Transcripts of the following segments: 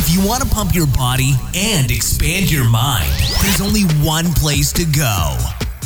If you want to pump your body and expand your mind, there's only one place to go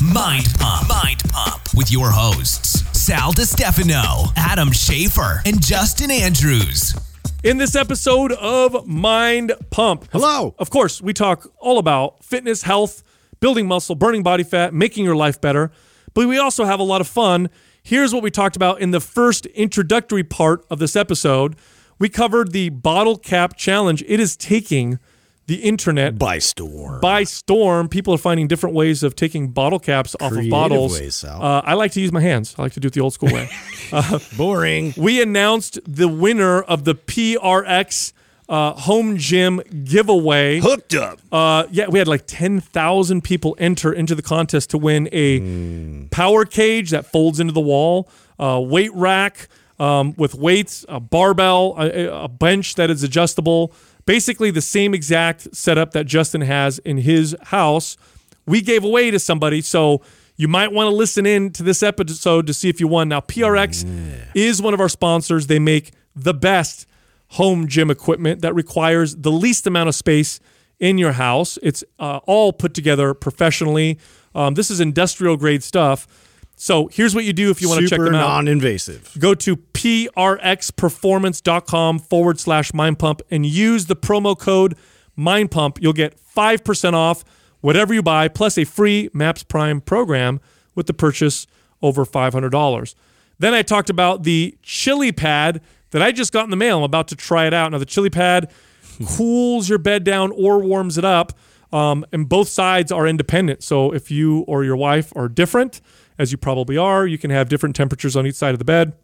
Mind Pump. Mind Pump with your hosts, Sal DiStefano, Adam Schafer, and Justin Andrews. In this episode of Mind Pump. Hello. Of course, we talk all about fitness, health, building muscle, burning body fat, making your life better. But we also have a lot of fun. Here's what we talked about in the first introductory part of this episode. We covered the bottle cap challenge. It is taking the internet By storm. by storm. People are finding different ways of taking bottle caps off of bottles. ways. Uh, I like to use my hands. I like to do it the old school way. Boring. we announced the winner of the PRX uh, home gym giveaway. Hooked up. Uh, yeah, we had like 10,000 people enter into the contest to win a Hmm. power cage that folds into the wall, weight rack um, with weights, a barbell, a, a bench that is adjustable. Basically, the same exact setup that Justin has in his house. We gave away to somebody. So you might want to listen in to this episode to see if you won. Now, PRX is one of our sponsors. They make the best home gym equipment that requires the least amount of space in your house. It's uh, all put together professionally. Um, this is industrial grade stuff. So here's what you do if you want to check them out. non-invasive. Go to prxperformance.com forward slash mind pump and use the promo code mind pump. You'll get 5% off whatever you buy, plus a free MAPS Prime program with the purchase over $500. Then I talked about the chili pad that I just got in the mail. I'm about to try it out. Now, the chili pad cools your bed down or warms it up. Um, and both sides are independent. So if you or your wife are different, as you probably are, you can have different temperatures on each side of the bed.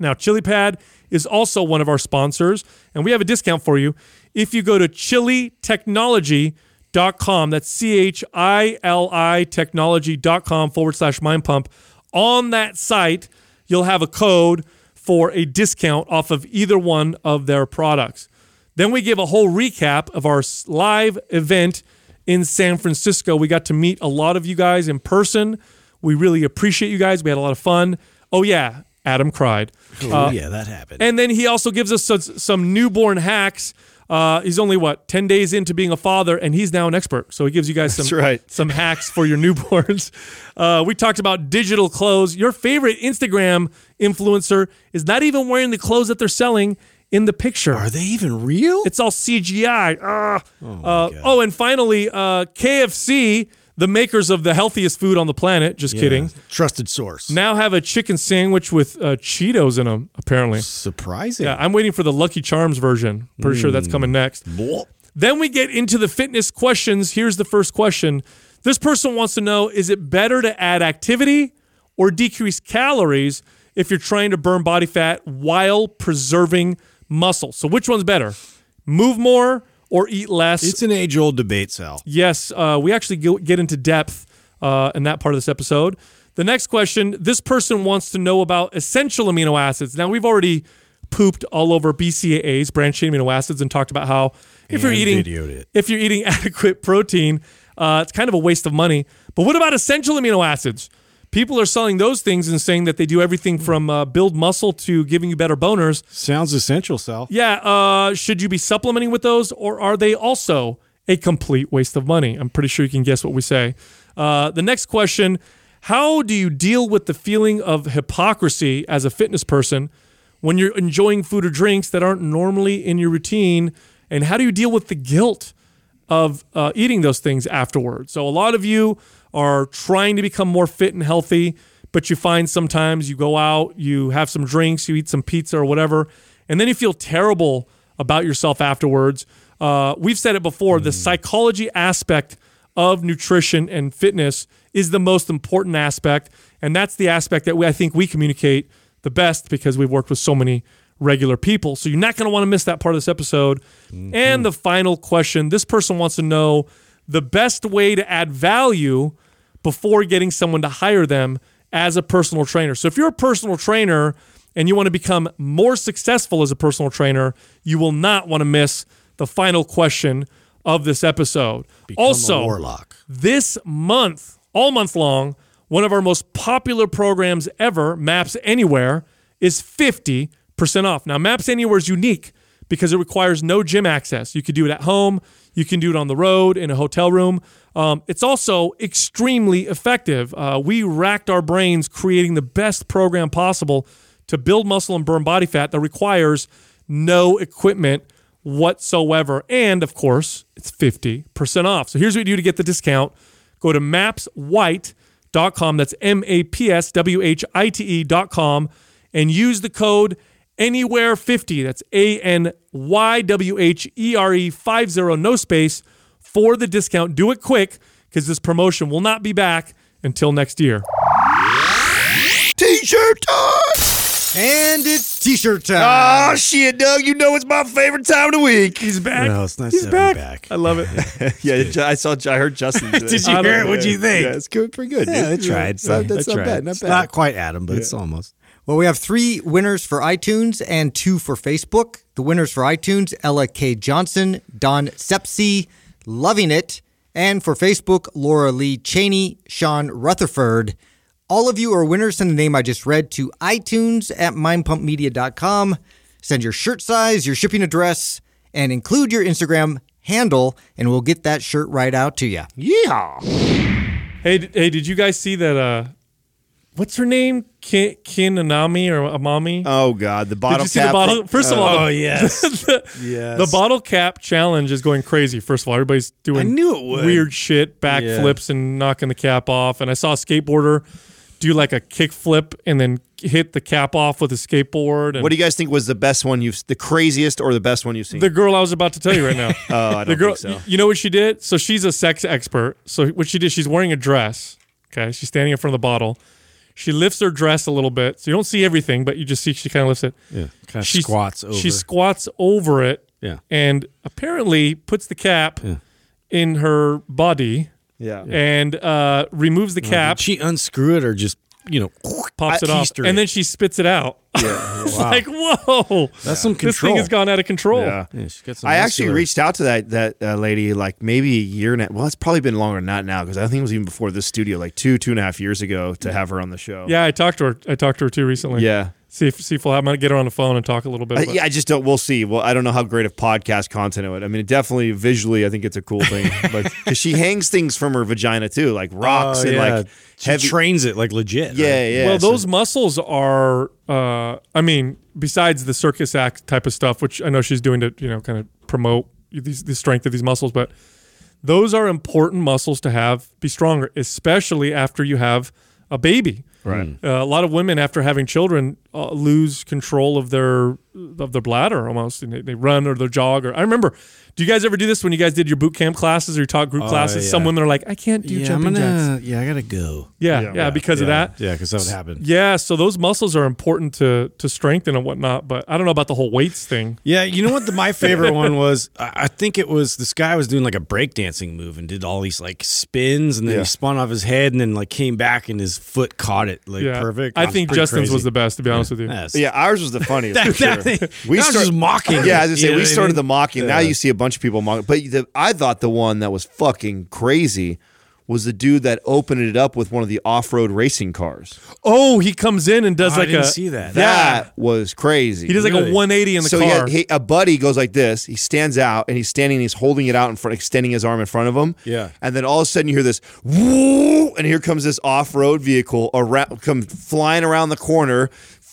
Now, ChiliPad is also one of our sponsors, and we have a discount for you. If you go to chilitechnology.com, that's C H I L I technology.com forward slash mind pump. On that site, you'll have a code for a discount off of either one of their products. Then we give a whole recap of our live event in San Francisco. We got to meet a lot of you guys in person. We really appreciate you guys. We had a lot of fun. Oh, yeah, Adam cried. Oh, yeah, that happened. And then he also gives us some, some newborn hacks. Uh, he's only what ten days into being a father, and he's now an expert. So he gives you guys some right. some hacks for your newborns. Uh, we talked about digital clothes. Your favorite Instagram influencer is not even wearing the clothes that they're selling in the picture. Are they even real? It's all CGI. Ah. Uh, oh, and finally, uh, KFC, the makers of the healthiest food on the planet. Just Yeah. kidding. Trusted source. Now have a chicken sandwich with uh, Cheetos in them. Apparently. Surprising. Yeah, I'm waiting for the Lucky Charms version. Pretty sure that's coming next. Blah. Then we get into the fitness questions. Here's the first question. This person wants to know is it better to add activity or decrease calories if you're trying to burn body fat while preserving muscle? So, which one's better? Move more or eat less? It's an age-old debate, Sal. Yes, uh, we actually go, get into depth uh, in that part of this episode. The next question this person wants to know about essential amino acids. Now, we've already pooped all over BCAAs, branched chain amino acids, and talked about how if you're eating if you're eating adequate protein, uh, it's kind of a waste of money. But what about essential amino acids? People are selling those things and saying that they do everything from uh, build muscle to giving you better boners. Sounds essential, Sal. Yeah, uh, should you be supplementing with those, or are they also a complete waste of money? I'm pretty sure you can guess what we say. Uh, the next question How do you deal with the feeling of hypocrisy as a fitness person when you're enjoying food or drinks that aren't normally in your routine? And how do you deal with the guilt of uh, eating those things afterwards? So, a lot of you are trying to become more fit and healthy, but you find sometimes you go out, you have some drinks, you eat some pizza or whatever, and then you feel terrible about yourself afterwards. Uh, we've said it before the psychology aspect of nutrition and fitness is the most important aspect. And that's the aspect that we, I think we communicate the best because we've worked with so many regular people. So you're not going to want to miss that part of this episode. And the final question this person wants to know the best way to add value before getting someone to hire them as a personal trainer. So if you're a personal trainer and you want to become more successful as a personal trainer, you will not want to miss the final question of this episode. Become also, this month, all month long, one of our most popular programs ever, Maps Anywhere, is 50% off. Now, Maps Anywhere is unique because it requires no gym access. You could do it at home, you can do it on the road, in a hotel room. Um, it's also extremely effective. Uh, we racked our brains creating the best program possible to build muscle and burn body fat that requires no equipment whatsoever. And of course, it's 50% off. So here's what you do to get the discount go to mapswhite.com. That's M A P S W H I T E.com and use the code anywhere 50. That's A N Y W H E R E 50, no space for the discount. Do it quick because this promotion will not be back until next year. T-shirt time. And it's t-shirt time. Oh shit, Doug! You know it's my favorite time of the week. He's back. Well, it's nice He's to have back. back. I love it. yeah, Ju- I saw. I heard Justin. Did you hear it? What'd you think? Yeah, it's good, pretty good. Yeah, I tried. It's not- that's I not tried. bad. Not It's bad. not quite Adam, but it's almost. Well, we have three winners for iTunes and two for Facebook. The winners for iTunes, Ella K. Johnson, Don Sepsi, Loving It, and for Facebook, Laura Lee Cheney, Sean Rutherford. All of you are winners. Send the name I just read to iTunes at mindpumpmedia.com. Send your shirt size, your shipping address, and include your Instagram handle, and we'll get that shirt right out to you. Yeah. Hey, d- hey, did you guys see that? Uh, what's her name? Kim, Kim Anami or Amami? Oh God, the did bottle you see cap. the bottle? First of oh. all, Oh the, yes. the, yes. the bottle cap challenge is going crazy. First of all, everybody's doing I knew it would. weird shit, backflips and knocking the cap off. And I saw a skateboarder do like a kick flip and then hit the cap off with a skateboard. And What do you guys think was the best one you've, the craziest or the best one you've seen? the girl I was about to tell you right now. oh, I the don't girl, think so. you know what she did? So she's a sex expert. So what she did, she's wearing a dress. Okay, she's standing in front of the bottle. She lifts her dress a little bit, so you don't see everything, but you just see she kind of lifts it. Yeah, kind of She squats over. It. She squats over it. Yeah. and apparently puts the cap in her body Yeah. and uh, removes the cap, Did she unscrew it or just you know pops it off, Easter and then she spits it out. Yeah. It's like whoa, That's some control. this thing has gone out of control. Yeah. Yeah, she's got some I actually reached out to that that uh, lady like maybe a year and a, well, it's probably been longer than that now because I think it was even before this studio, like two two and a half years ago, to have her on the show. Yeah, I talked to her. I talked to her too recently. yeah. See if see if we'll, I might get her on the phone and talk a little bit. I, about- yeah, I just don't. We'll see. Well, I don't know how great of podcast content it would. I mean, it definitely visually, I think it's a cool thing. but because she hangs things from her vagina too, like rocks Oh, and yeah. like she heavy. trains it like legit. yeah, right? yeah. well, so- those muscles are. Uh, I mean, besides the circus act type of stuff, which I know she's doing to you know kind of promote these, the strength of these muscles, but those are important muscles to have be stronger, especially after you have a baby. Right. Uh, a lot of women after having children uh, lose control of their of their bladder almost, and they, they run or they jog. Or I remember, do you guys ever do this when you guys did your boot camp classes or you taught group Oh, classes? yeah. Some women are like, I can't do yeah, I'm jumping jacks. gonna. Yeah, I gotta go. Yeah, yeah, Yeah. because of that. Yeah, because that would happen. Yeah, so those muscles are important to to strengthen and whatnot. But I don't know about the whole weights thing. Yeah, you know what? The, my favorite one was. I, I think it was this guy was doing like a breakdancing move and did all these like spins, and then Yeah. he spun off his head, and then like came back, and his foot caught it like Yeah, perfect. I It think Justin's crazy. was the best, to be honest with you. Yes. yeah, ours was the funniest. That, for sure. thing, We that was start- just mocking. Yeah, as I say, we started mean? the mocking. Now you see a bunch of people mocking. But the, I thought the one that was fucking crazy was the dude that opened it up with one of the off-road racing cars. Oh, he comes in and does Oh, I like didn't a see that. That was crazy. he does like Really? a 180 in the so car. He, he, a buddy goes like this. He stands out and he's standing. And He's holding it out in front, extending his arm in front of him. Yeah. And then all of a sudden you hear this woo, and here comes this off-road vehicle around, come flying around the corner,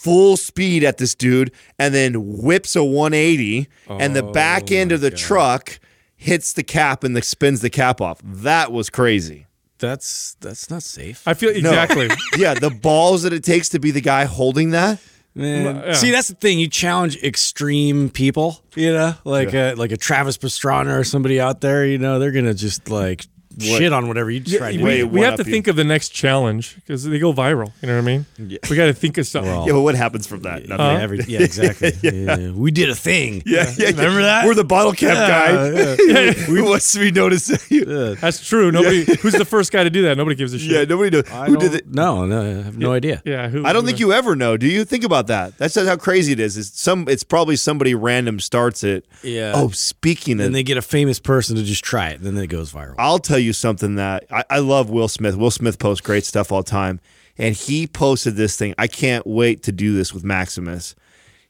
full speed at this dude, and then whips a 180, and the back Oh end of the truck hits the cap and the, spins the cap off. That was crazy. That's that's not safe. I feel No. exactly. yeah, the balls that it takes to be the guy holding that. Man. Yeah. See, that's the thing. You challenge extreme people, you know, like a uh, like a Travis Pastrana or somebody out there. You know, they're gonna just like shit on whatever you try to we, do. we have to you. think of the next challenge because they go viral. You know what I mean? We got to think of something. Well, Yeah, but what happens from that? Nothing. Yeah, every, yeah exactly. yeah. We did a thing. Yeah, yeah, Remember that? We're the bottle cap Yeah, guy. we wants to be noticed. yeah, That's true. Nobody. Who's the first guy to do that? Nobody gives a shit. Yeah, nobody knows. I Who did it? No, no, I have no idea. Yeah. Who, I don't think you ever know. Do you think about that? That's how crazy it is. It's some. It's probably somebody random starts it. Yeah. Oh, speaking of, And they get a famous person to just try it, and then it goes viral. I'll tell you something that I, I love. Will Smith. Will Smith posts great stuff all the time, and he posted this thing. I can't wait to do this with Maximus.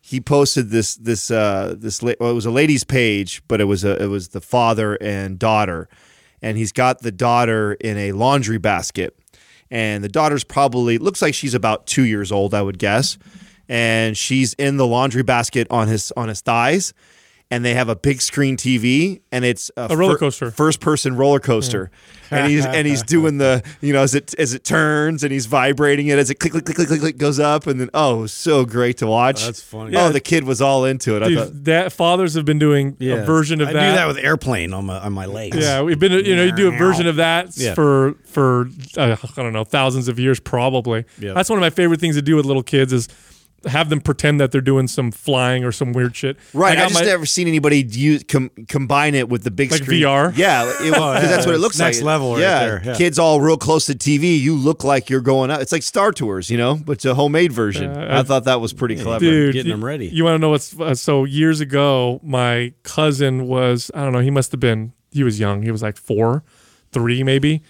he posted this this uh this well, it was a lady's page, but it was a it was the father and daughter, and he's got the daughter in a laundry basket, and the daughter's probably looks like she's about two years old, I would guess, and she's in the laundry basket on his on his thighs. And they have a big screen TV, and it's A roller coaster. first person roller coaster, and he's and he's doing the you know as it as it turns, and he's vibrating it as it click click click click click, click goes up, and then oh, so great to watch. That's funny. Oh, the kid was all into it. I thought, that fathers have been doing a version of I that. do that with airplane on my on my legs. Yeah, we've been you know you do a version of that Yeah. for for uh, I don't know thousands of years probably. Yeah. That's one of my favorite things to do with little kids is have them pretend that they're doing some flying or some weird shit. right. I have just my- never seen anybody use com- combine it with the big Like screen VR? Yeah, because that's what it looks like. Next like. level right yeah, there, yeah. kids all real close to TV. You look like you're going out. It's like Star Tours, you know, but it's a homemade version. I thought that was pretty clever. Dude, getting you- them ready. You want to know what's uh, so years ago? My cousin was I don't know. He must have been he was young. He was like four, three maybe.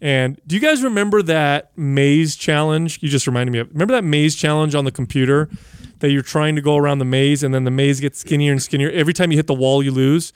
And do you guys remember that maze challenge? You just reminded me of. Remember that maze challenge on the computer that you're trying to go around the maze and then the maze gets skinnier and skinnier. Every time you hit the wall, you lose.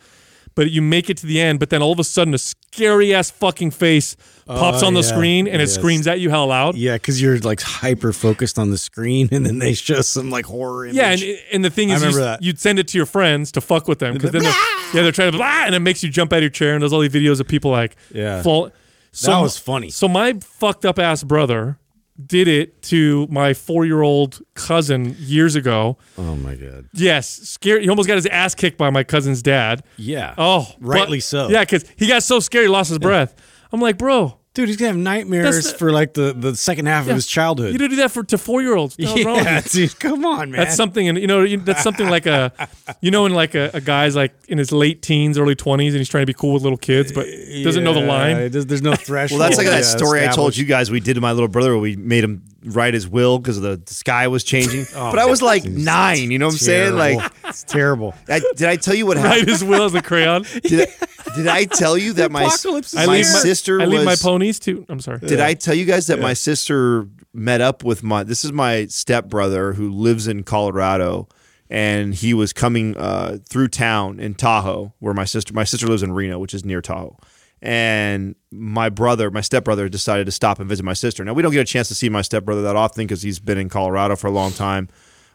But you make it to the end, but then all of a sudden a scary ass fucking face pops Oh, on the yeah. screen and it Yes. screams at you how loud. Yeah, because you're like hyper focused on the screen, and then they show some like horror image. Yeah, and, and the thing is, you, you'd send it to your friends to fuck with them because then they're, yeah they're trying to blah, and it makes you jump out of your chair and there's all these videos of people like Yeah. fall. So That was funny. So my fucked up ass brother did it to my four year old cousin years ago. oh my god. Yes, scared. He almost got his ass kicked by my cousin's dad. Yeah. Oh, rightly but- so. Yeah, because he got so scared he lost his breath. I'm like, bro, dude, he's gonna have nightmares the- for like the the second half of his childhood. you don't do that for to four year olds. yeah, dude, come on, man. That's something, and you know, that's something like a, you know, in like a, a guy's like in his late teens, early twenties, and he's trying to be cool with little kids, but doesn't know the line. There's, there's no threshold. Well, that's like that story I told you guys we did to my little brother where we made him write his will because the sky was changing. Oh, but I was like nine, you know what I'm saying? Like, it's terrible. I, did I tell you what Right happened? as well as a crayon. Did I, did I tell you that my, apocalypse is I my my sister I was leave my ponies too. I'm sorry. Did I tell you guys that my sister met up with my this is my stepbrother who lives in Colorado and he was coming uh, through town in Tahoe where my sister my sister lives in Reno which is near Tahoe and my brother my stepbrother decided to stop and visit my sister now we don't get a chance to see my stepbrother that often because he's been in Colorado for a long time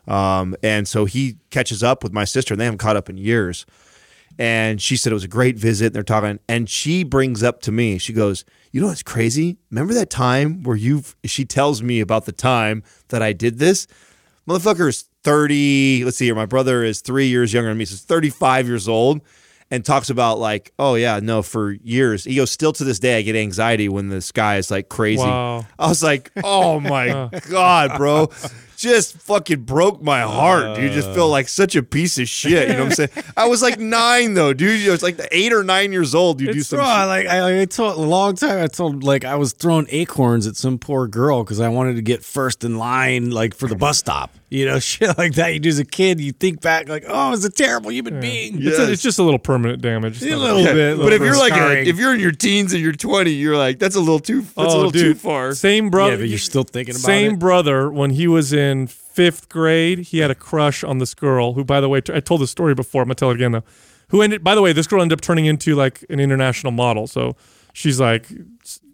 um, and so he catches up with my sister and they haven't caught up in years and she said it was a great visit. And They're talking, and she brings up to me, she goes, "You know what's crazy? Remember that time where you?" She tells me about the time that I did this. Motherfucker is thirty. Let's see here. My brother is three years younger than me, so he's thirty-five years old, and talks about like, "Oh yeah, no, for years." He goes, "Still to this day, I get anxiety when the sky is like crazy." Wow. I was like, "Oh my god, bro." Just fucking broke my heart, dude. Just uh. feel like such a piece of shit. You know what I'm saying? I was like nine though, dude. I was like eight or nine years old. You do some. I, like I, I told a long time. I told like I was throwing acorns at some poor girl because I wanted to get first in line, like for the bus stop. You know, shit like that. You do as a kid, you think back like, oh, it's a terrible human being. It's, a- it's just a little permanent damage. It's A not little bit, but if you're like a, if you're in your teens and you're 20, you're like that's a little too that's a oh, little dude, too far. Same brother. yeah, but you're still thinking about Same it. brother, when he was in fifth grade, he had a crush on this girl who, by the way, I told the story before. I'm gonna tell it again though. Who ended? By the way, this girl ended up turning into like an international model. So she's like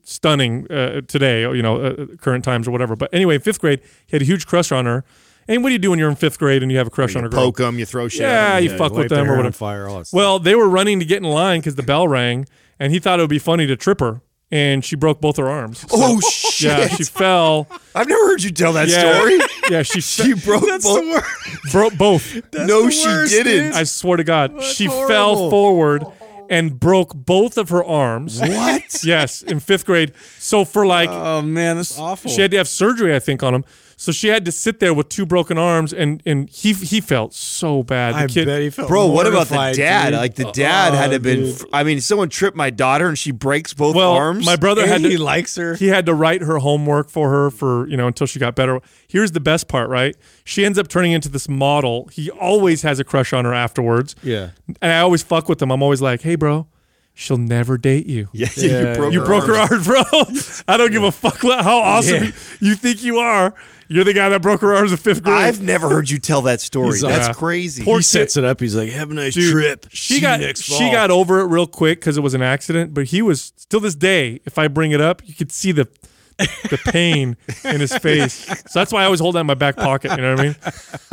stunning uh, today. You know, uh, current times or whatever. But anyway, fifth grade, he had a huge crush on her. And what do you do when you're in fifth grade and you have a crush on a girl? Poke them, you throw shit. at Yeah, 'em. you Yeah, fuck light with them their or hair on whatever. Fire, all. Well, they were running to get in line because the bell rang, and he thought it would be funny to trip her, and she broke both her arms. Oh, so- Oh shit! yeah, she fell. I've never heard you tell that Yeah, story. yeah, she She fe- broke both. broke both. no, the she worst, didn't. I swear to God, she fell forward and broke both of her arms. What? Yes, in fifth grade. So for like, oh man, that's awful. she had to have surgery, I think, on him. So she had to sit there with two broken arms, and and he he felt so bad. The I kid, bet he felt Bro, what about the dad? dude. Like the dad had to uh-uh, have been. dude. I mean, someone tripped my daughter and she breaks both well, arms. my brother And had to. he likes her. he had to write her homework for her for you know until she got better. Here's the best part, right? She ends up turning into this model. He always has a crush on her afterwards. Yeah. And I always fuck with him. I'm always like, "Hey, bro, she'll never date you. Yeah, Yeah, you broke, You her broke her arms. arms, bro. I don't give a fuck how awesome Yeah. you, you think you are. You're the guy that broke her arms in fifth grade. I've never heard you tell that story. Like- That's Yeah. crazy. Poor he sets it up. He's like, "Have a nice Dude, trip." She See got you next she got over it real quick because it was an accident. But he was still this day. If I bring it up, you could see the the pain in his face. So that's why I always hold that in my back pocket. You know what I mean?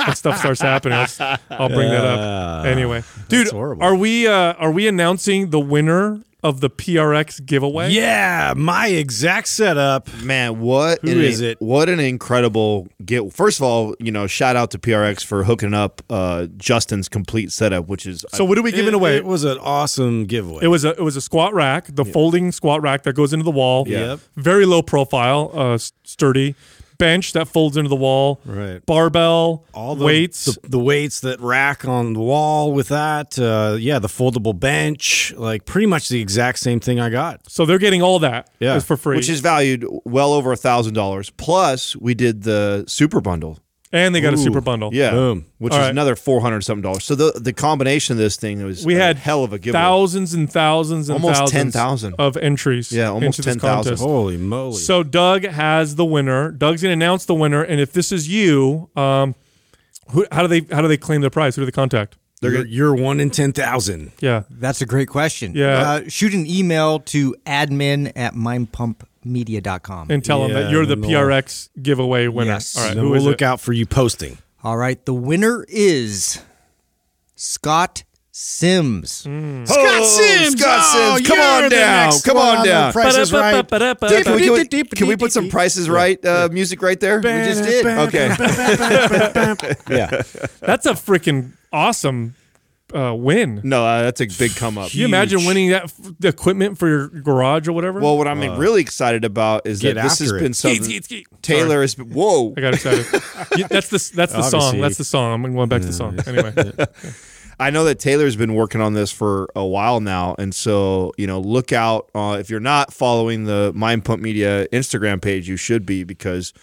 When stuff starts happening, I'll, I'll bring that up. Anyway, dude, are we uh, are we announcing the winner of the PRX giveaway? Yeah, my exact setup. Man, what Who an, is it? What an incredible get! First of all, you know, shout out to PRX for hooking up uh, Justin's complete setup, which is So what are we giving It- away? It was an awesome giveaway. It was a it was a squat rack, the folding squat rack that goes into the wall. Yep. Very low profile, uh, sturdy bench that folds into the wall. Right. Barbell, all the weights. the, the weights that rack on the wall with that. Uh, yeah, the foldable bench, like pretty much the exact same thing I got. so they're getting all that. Yeah. is for free. which is valued well over a thousand dollars. Plus, we did the super bundle. And they got a super bundle. Yeah, Boom. which All is right. another four hundred something dollars. So the the combination of this thing was We a had hell of a giveaway. thousands and thousands and Almost thousands 10,000. of entries. Yeah, almost into this 10,000. Holy moly! So Doug has the winner. Doug's gonna announce the winner, and if this is you, um, who, how do they how do they claim the prize? Who do they contact? you're, you're one in ten thousand. Yeah, That's a great question. Yeah. Uh, shoot an email to admin at mindpumpmedia.com. and tell them Yeah, that you're the and they'll- PRX giveaway winner. Yes. All right, Then who we'll is look it? out for you posting. All right. The winner is Scott Sims. Mm. Scott Sims! Scott Oh, Sims, come you're on the down, next come one on the down. Price is right. Dave, can, we, can, we, can we put some prices right uh, music right there? We just did. Okay. Yeah, That's a freaking awesome uh, win. No, uh, that's a big come up. Can you imagine winning that f- the equipment for your garage or whatever? Well, what I'm really excited about is get that this has after it. been something. Skeet, skeet, skeet. Taylor Sorry, has been. Whoa. I got excited. Yeah, that's the that's the song. Obviously. That's the song. I'm going back to the song. Anyway, I know that Taylor's been working on this for a while now, and so you know, look out. Uh, if you're not following the Mind Pump Media Instagram page, you should be because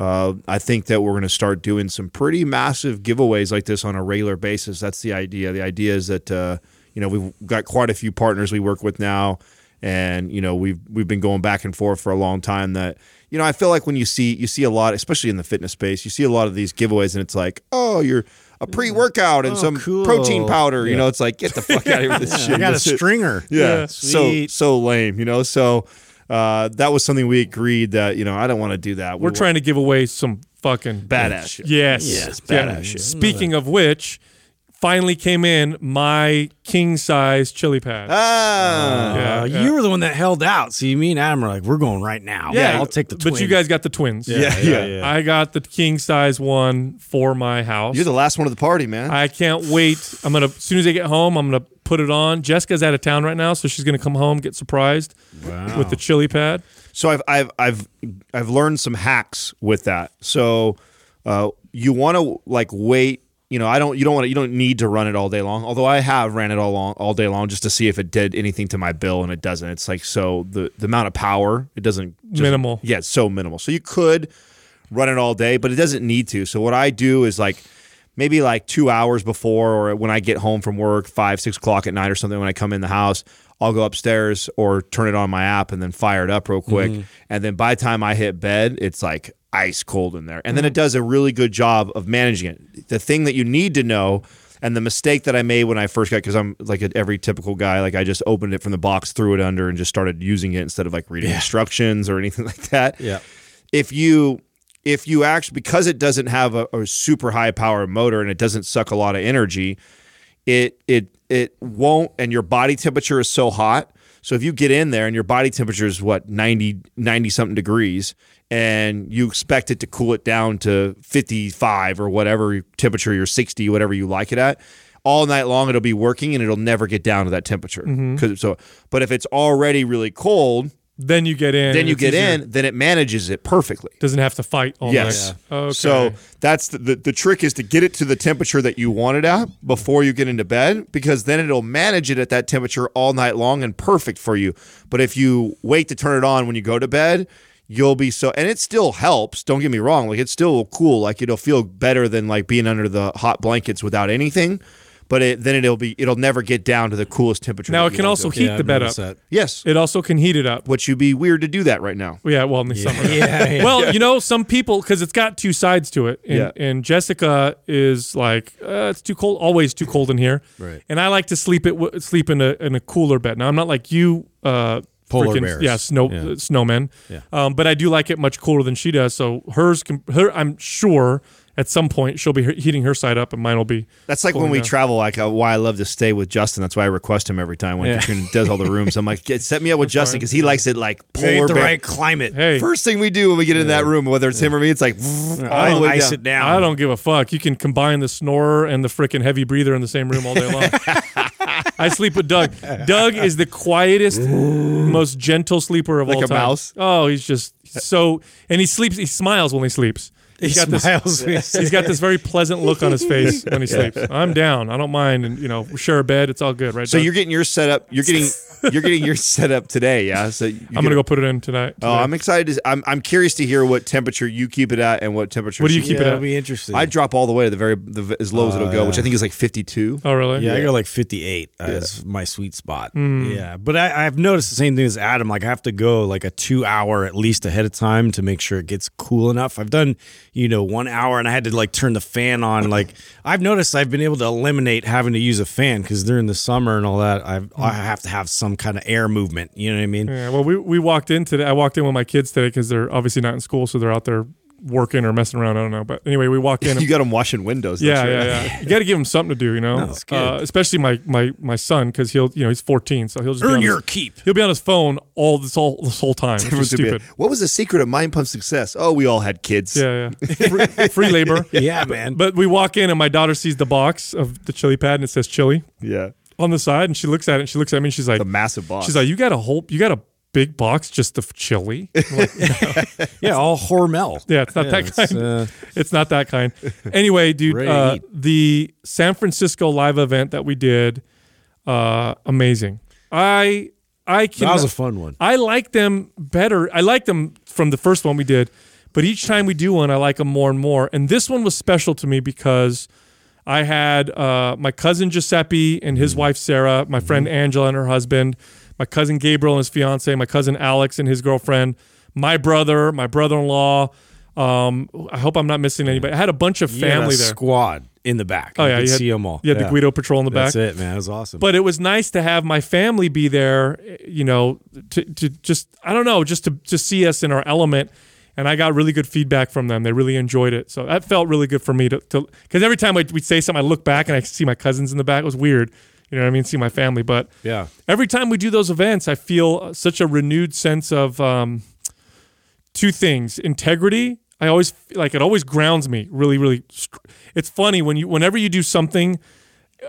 uh, I think that we're going to start doing some pretty massive giveaways like this on a regular basis. That's the idea. The idea is that uh, you know we've got quite a few partners we work with now, and you know we've we've been going back and forth for a long time. That you know I feel like when you see you see a lot, especially in the fitness space, you see a lot of these giveaways, and it's like, oh, you're a pre-workout and Oh, some cool. protein powder. You know, it's like get the fuck out of here with this shit. I got a stringer. Yeah, so Sweet. so lame. You know, so uh, that was something we agreed that you know I don't want to do that. we're trying to give away some fucking badass shit. Yes, Yes, Yeah. badass shit. Speaking of which, finally came in my king size chili pad. Ah, Yeah, Uh, yeah. You were the one that held out. See, me and Adam are like, we're going right now. Yeah, I'll take the. But you guys got the twins. Yeah, yeah. I got the king size one for my house. you're the last one of the party, man. I can't wait. I'm gonna as soon as I get home, I'm gonna put it on. Jessica's out of town right now, so she's gonna come home, get surprised with the chili pad. So I've I've I've I've learned some hacks with that. So uh, you want to like wait. You know, I don't. You don't want to. You don't need to run it all day long. Although I have ran it all long, all day long, just to see if it did anything to my bill, and it doesn't. It's like so the the amount of power it doesn't just- Minimal. Yeah, it's so minimal. So you could run it all day, but it doesn't need to. So what I do is like maybe like two hours before or when I get home from work, five, six o'clock at night or something, when I come in the house, I'll go upstairs or turn it on my app and then fire it up real quick. Mm-hmm. And then by the time I hit bed, it's like ice cold in there. And then it mm. does a really good job of managing it. The thing that you need to know and the mistake that I made when I first got, because I'm like a, every typical guy, like I just opened it from the box, threw it under, and just started using it instead of like reading instructions or anything like that Yeah. if you if you actually because it doesn't have a, a super high power motor and it doesn't suck a lot of energy it it it won't and your body temperature is so hot so if you get in there and your body temperature is what 90 90 something degrees and you expect it to cool it down to 55 or whatever temperature you're 60 whatever you like it at all night long it'll be working and it'll never get down to that temperature. 'Cause- so but if it's already really cold Then you get in. then you get easier. in then it manages it perfectly Doesn't have to fight all Yes. night. Oh, okay. So that's the, the the trick is to get it to the temperature that you want it at before you get into bed because then it'll manage it at that temperature all night long and perfect for you. But if you wait to turn it on when you go to bed, you'll be so and it still helps, don't get me wrong, like it's still cool, like it'll feel better than like being under the hot blankets without anything. But it, then it'll be it'll never get down to the coolest temperature. Now it can also heat Yeah, the bed up. that. yes, It also can heat it up. which would be weird to do that right now. Yeah, well, in the summer. Yeah, yeah. Well, you know, some people because it's got two sides to it, and, Yeah. and Jessica is like, uh, it's too cold, always too cold in here, Right. And I like to sleep it sleep in a in a cooler bed. Now I'm not like you, uh, Polar freaking- bears. yeah, snow Yeah. uh, snowmen, Yeah. Um, but I do like it much cooler than she does. So hers, can, her, I'm sure at some point she'll be heating her side up, and mine will be. That's like when we down. travel. Like uh, why I love to stay with Justin. That's why I request him every time when Yeah. Katrina does all the rooms. I'm like, get, set me up with Justin because he likes it like Make polar the bear. right climate. Hey, First thing we do when we get in that room, whether it's him or me, it's like I all the ice down. it down. I don't give a fuck. You can combine the snorer and the freaking heavy breather in the same room all day long. I sleep with Doug. Doug is the quietest, most gentle sleeper of Like all a time. mouse? Oh, he's just so, and he sleeps. He smiles when he sleeps. He's He got this. smiles when he He's got this very pleasant look on his face when he sleeps. I'm down. I don't mind, and you know, share a bed. It's all good, right? So Doug? you're getting your setup. You're getting you're getting your setup today. Yeah. So you I'm gonna go put it in tonight. Oh, I'm excited. To, I'm I'm curious to hear what temperature you keep it at and what temperature. What do you keep yeah, it at? it'll be interesting. I drop all the way to the very the, as low as it'll go, which I think is like 52. Oh, really? Yeah, I go like 58 as my sweet spot. Hmm. Yeah, but I, I've noticed the same thing as Adam. Like I have to go like a two hour at least ahead of time to make sure it gets cool enough. I've done you know one hour and I had to like turn the fan on. Like I've noticed I've been able to eliminate having to use a fan because during the summer and all that, I've, I mm. have to have some kind of air movement. You know what I mean? Yeah, well, we, we walked in today. I walked in with my kids today because they're obviously not in school, so they're out there working or messing around. I don't know, but anyway, we walk in. You got them washing windows. don't yeah, you? yeah, yeah. You got to give them something to do, you know. That's good. Uh, especially my my my son because he'll you know he's 14, so he'll just be Earn on your his, keep. He'll be on his phone all this all this whole time. Which is Everyone's gonna be stupid. What was the secret of Mind Pump success? Oh, we all had kids. Yeah, yeah. Free, free labor. Yeah, man. But we walk in and my daughter sees the box of the chili pad and it says chili Yeah. on the side, and she looks at it and she looks at me and she's like, The massive box. she's like, you got a whole, you got a big box just of chili. I'm like, yeah, all Hormel. Yeah, it's not that it's, kind. uh, it's not that kind. Anyway, dude, uh, the San Francisco live event that we did, uh, amazing. I I can That was a fun one. I like them better. I like them from the first one we did, but each time we do one, I like them more and more. And this one was special to me because I had uh, my cousin Giuseppe and his wife Sarah, my friend Angela and her husband, my cousin Gabriel and his fiance, my cousin Alex and his girlfriend, my brother, my brother-in-law. Um, I hope I'm not missing anybody. I had a bunch of You family there. squad in the back. Oh yeah, could you had, see them all. You had Yeah. the Guido patrol in the back. That's it, man. It was awesome. But it was nice to have my family be there, you know, to, to just, I don't know, just to, to see us in our element. And I got really good feedback from them. They really enjoyed it. So that felt really good for me to, because every time I, we'd say something, I look back and I see my cousins in the back. It was weird. You know what I mean? See my family. But yeah. every time we do those events, I feel such a renewed sense of um, two things integrity. I always like it, always grounds me really, really. It's funny when you, whenever you do something,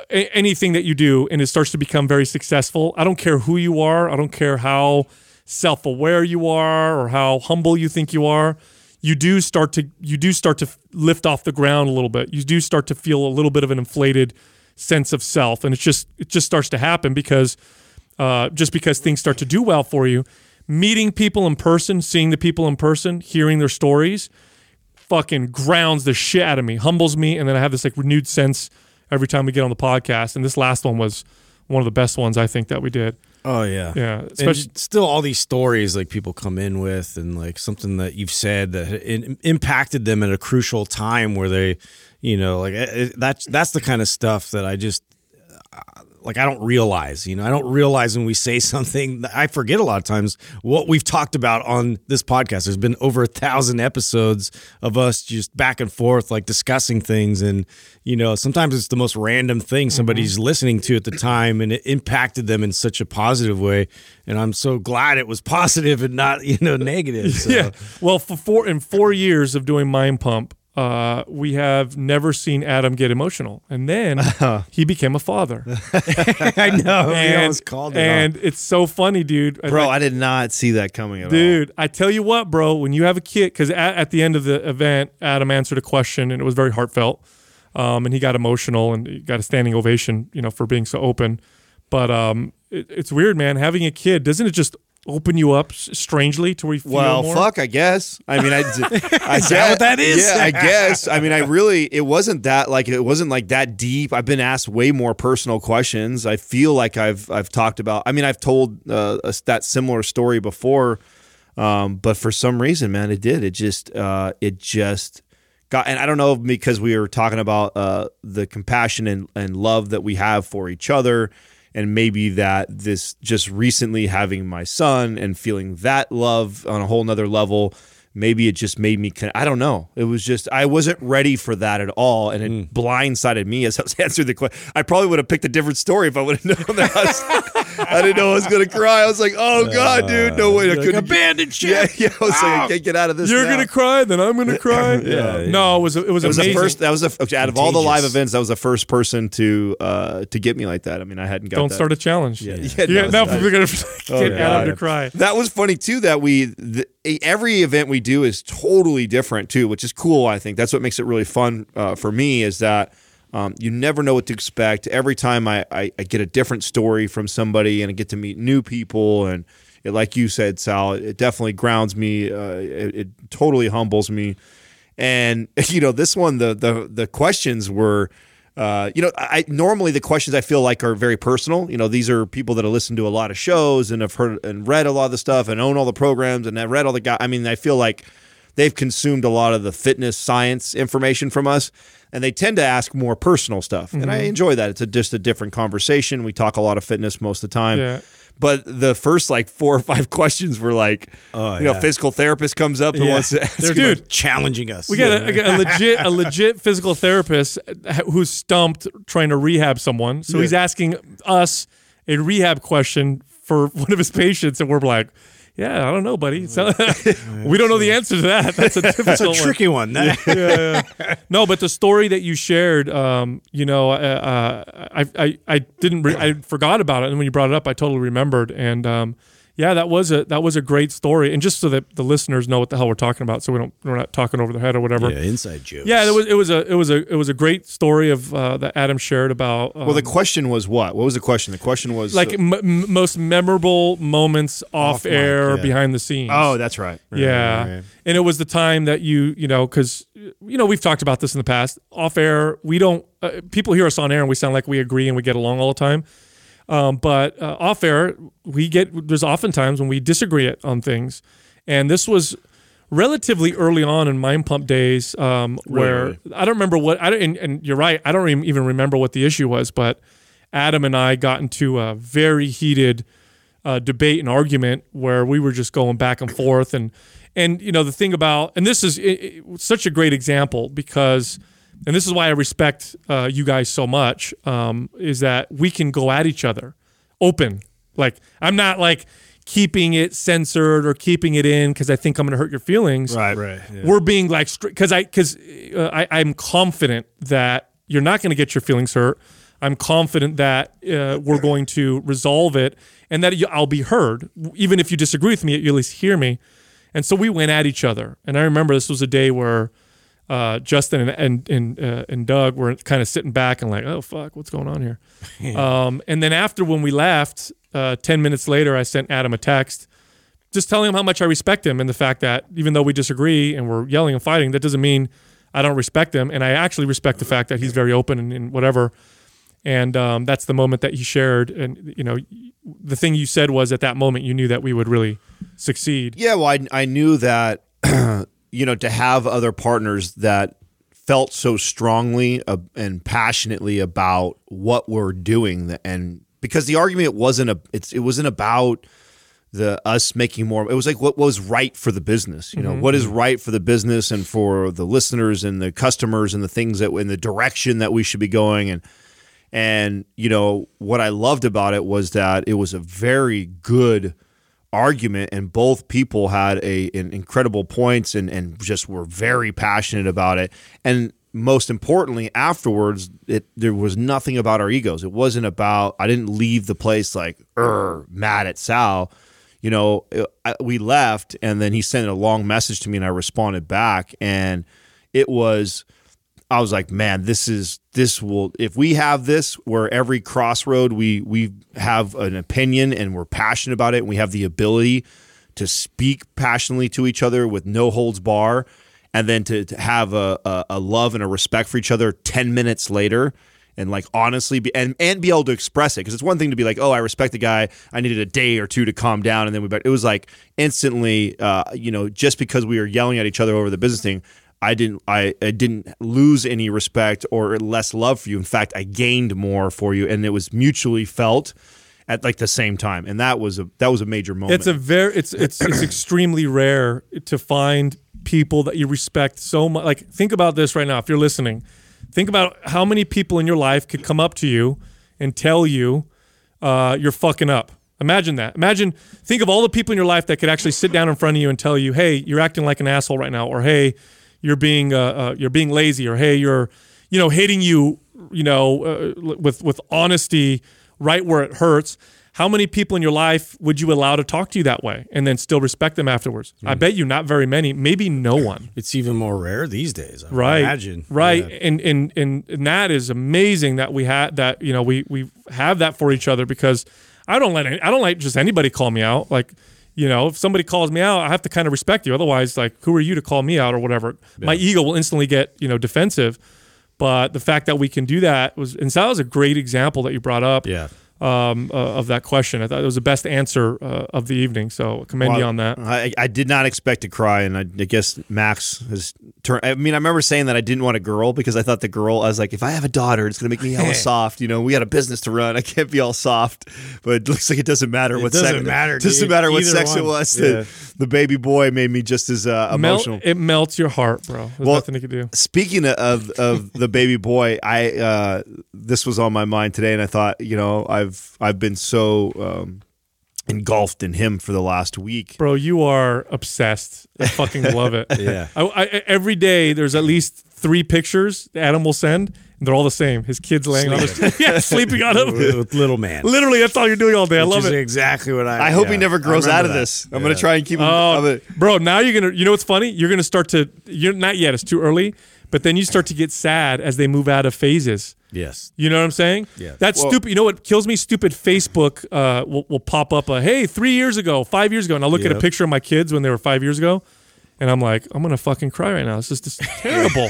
anything that you do and it starts to become very successful, I don't care who you are, I don't care how self aware you are or how humble you think you are. You do start to you do start to lift off the ground a little bit. You do start to feel a little bit of an inflated sense of self, and it's just it just starts to happen because uh, just because things start to do well for you. Meeting people in person, seeing the people in person, hearing their stories, fucking grounds the shit out of me, humbles me, and then I have this like renewed sense every time we get on the podcast. And this last one was one of the best ones I think that we did. Oh yeah. Yeah, And especially still all these stories like people come in with and like something that you've said that impacted them at a crucial time where they, you know, like it, it- that's that's the kind of stuff that I just uh, like I don't realize, you know, I don't realize when we say something. I forget a lot of times what we've talked about on this podcast. There's been over a thousand episodes of us just back and forth, like discussing things, and you know, sometimes it's the most random thing mm-hmm. somebody's listening to at the time, and it impacted them in such a positive way. And I'm so glad it was positive and not, you know, negative. So. yeah. Well, for four in four years of doing Mind Pump, uh, we have never seen Adam get emotional, and then he became a father. I know. and it. and it's so funny, dude. Bro, I did not see that coming at all. Dude, I tell you what, bro, when you have a kid, because at, at the end of the event, Adam answered a question and it was very heartfelt. Um, and he got emotional and he got a standing ovation, you know, for being so open. But um, it, it's weird, man. Having a kid, doesn't it just open you up strangely to where you feel Well, more? fuck, I guess. I mean, I, I Is that what that is? Yeah, I guess. I mean, I really, it wasn't that like it wasn't like that deep. I've been asked way more personal questions. I feel like I've I've talked about. I mean, I've told uh, a, that similar story before, um, but for some reason, man, it did. It just uh, it just got. And I don't know because we were talking about uh, the compassion and, and love that we have for each other and maybe that this just recently having my son and feeling that love on a whole nother level maybe it just made me i don't know it was just i wasn't ready for that at all and it Mm. blindsided me as i was answering the question i probably would have picked a different story if i would have known that I, was- I didn't know i was going to cry i was like oh god dude no way i Like, couldn't abandoned ship. yeah yeah i was like i can't get out of this You're gonna cry, then I'm gonna cry. Yeah, No, it was it was it was amazing. the first. That was the out of all the live events. That was the first person to uh, to get me like that. I mean, I hadn't got. Don't that. start a challenge. Yeah, Yeah, no, now people are gonna get yeah. Adam to cry. That was funny too. That we the, every event we do is totally different too, which is cool. I think that's what makes it really fun uh, for me. Is that um, you never know what to expect. Every time I, I, I get a different story from somebody and I get to meet new people and. It, like you said, Sal, it definitely grounds me. Uh, it, it totally humbles me. And you know, this one, the the the questions were, uh, you know, I normally the questions I feel like are very personal. You know, these are people that have listened to a lot of shows and have heard and read a lot of the stuff and own all the programs and have read all the guys. I mean, I feel like they've consumed a lot of the fitness science information from us. And they tend to ask more personal stuff, and I enjoy that. It's a, just a different conversation. We talk a lot of fitness most of the time, Yeah. But the first like four or five questions were like, Oh, you know, yeah. physical therapist comes up and Yeah. wants to ask They're- dude, challenging us. We got a, a, a legit a legit physical therapist uh, who's stumped trying to rehab someone. So he's asking us a rehab question for one of his patients, and we're like, "Yeah, I don't know, buddy. So, we don't know the answer to that. That's a difficult That's a one." tricky one. No, but the story that you shared, um, you know, uh, uh, I, I, I didn't, re- I forgot about it, and when you brought it up, I totally remembered. And um, yeah, that was a that was a great story. And just so that the listeners know what the hell we're talking about, so we don't we're not talking over their head or whatever. yeah, inside jokes. Yeah, it was it was a it was a it was a great story of uh, that Adam shared about. Um, Well, the question was what? What was the question? The question was like m- m- most memorable moments off, mic, air yeah. behind the scenes. oh, that's right. yeah, right. and it was the time that you you know because you know we've talked about this in the past. Off air, we don't. Uh, people hear us on air and we sound like we agree and we get along all the time. Um, but uh, off air, we get there's oftentimes when we disagree on things, and this was relatively early on in Mind Pump days, um, where Really? I don't remember what I don't. And, and you're right, I don't even remember what the issue was, but Adam and I got into a very heated uh, debate and argument where we were just going back and forth and and you know the thing about and this is it, it- such a great example because and this is why I respect uh, you guys so much um, is that we can go at each other open like I'm not like keeping it censored or keeping it in because I think I'm going to hurt your feelings Right, right. yeah. we're being like because I because uh, I, I'm confident that you're not going to get your feelings hurt. I'm confident that uh, we're going to resolve it and that you, I'll be heard. Even if you disagree with me, you at least hear me. And so we went at each other. And I remember this was a day where uh, Justin and and and, uh, and Doug were kind of sitting back and like, oh fuck, what's going on here? um, and then after when we left, uh, ten minutes later, I sent Adam a text just telling him how much I respect him and the fact that even though we disagree and we're yelling and fighting, that doesn't mean I don't respect him. And I actually respect the fact that he's very open and, and whatever. And um, that's the moment that he shared. And, you know, the thing you said was at that moment, you knew that we would really succeed. Yeah, well, I, I knew that, you know, to have other partners that felt so strongly uh, and passionately about what we're doing, and because the argument wasn't a, it's it wasn't about the us making more. It was like what was right for the business. You know, what is right for the business and for the listeners and the customers and the things that in the direction that we should be going and. And you know what I loved about it was that it was a very good argument, and both people had a incredible points and and just were very passionate about it. And most importantly, afterwards, it there was nothing about our egos. It wasn't about I didn't leave the place like er mad at Sal. You know, I, we left, and then he sent a long message to me, and I responded back, and it was I was like, man, this is this will if we have this where every crossroad we we have an opinion and we're passionate about it. And we have the ability to speak passionately to each other with no holds bar and then to, to have a, a, a love and a respect for each other 10 minutes later and like honestly be and, and be able to express it. Because it's one thing to be like oh i respect the guy. I needed a day or two to calm down and then we but it was like instantly uh, you know just because we were yelling at each other over the business thing i didn't I, I didn't lose any respect or less love for you in fact i gained more for you and it was mutually felt at like the same time and that was a that was a major moment It's a very it's it's it's extremely rare to find people that you respect so much. Like think about this right now. If you're listening, think about how many people in your life could come up to you and tell you uh, you're fucking up. Imagine that. Imagine think of all the people in your life that could actually sit down in front of you and tell you, "Hey, you're acting like an asshole right now," or "Hey, you're being uh, uh, you're being lazy," or "Hey, you're you know hating you you know uh, with with honesty right where it hurts." How many people in your life would you allow to talk to you that way and then still respect them afterwards? I bet you not very many, maybe no one. It's even more rare these days. I Right. Imagine. Right. Yeah. And, and and and that is amazing that we had that, you know, we we have that for each other because I don't let any, I don't like just anybody call me out. Like, you know, if somebody calls me out, I have to kind of respect you. Otherwise, like, who are you to call me out or whatever? My ego will instantly get, you know, defensive. But the fact that we can do that was, and so that was a great example that you brought up Yeah. Um, uh, of that question. I thought it was the best answer uh, of the evening. So commend you on that. I, I did not expect to cry, and I, I guess Max has turned. I mean, I remember saying that I didn't want a girl because I thought the girl. I was like, if I have a daughter, it's going to make me hella soft. You know, we got a business to run. I can't be all soft. But it looks like it doesn't matter what doesn't sex. matter, It doesn't matter what Either sex it was. Yeah. The, the baby boy made me just as uh, Melt, emotional. it melts your heart, bro. There's Well, nothing you can do. Speaking of of the baby boy, I uh, this was on my mind today, and I thought, you know, I've I've been so um, engulfed in him for the last week. Bro, you are obsessed. I fucking love it. Yeah. I, I, every day, there's at least three pictures Adam will send, and they're all the same. His kids laying on his yeah, sleeping on him. With little man. Literally, that's all you're doing all day. I Which love is it. exactly what I. I hope yeah, he never grows out of that. this. I'm Yeah. going to try and keep him. Oh, I'm bro, now you're gonna. You know what's funny? You're gonna start to. You're not yet. It's too early. But then you start to get sad as they move out of phases. Yes. You know what I'm saying? Yeah. That's Well- stupid. You know what kills me? Stupid Facebook uh, will, will pop up a hey three years ago, five years ago, and I look at a picture of my kids when they were five years ago, and I'm like, I'm gonna fucking cry right now. This is just terrible,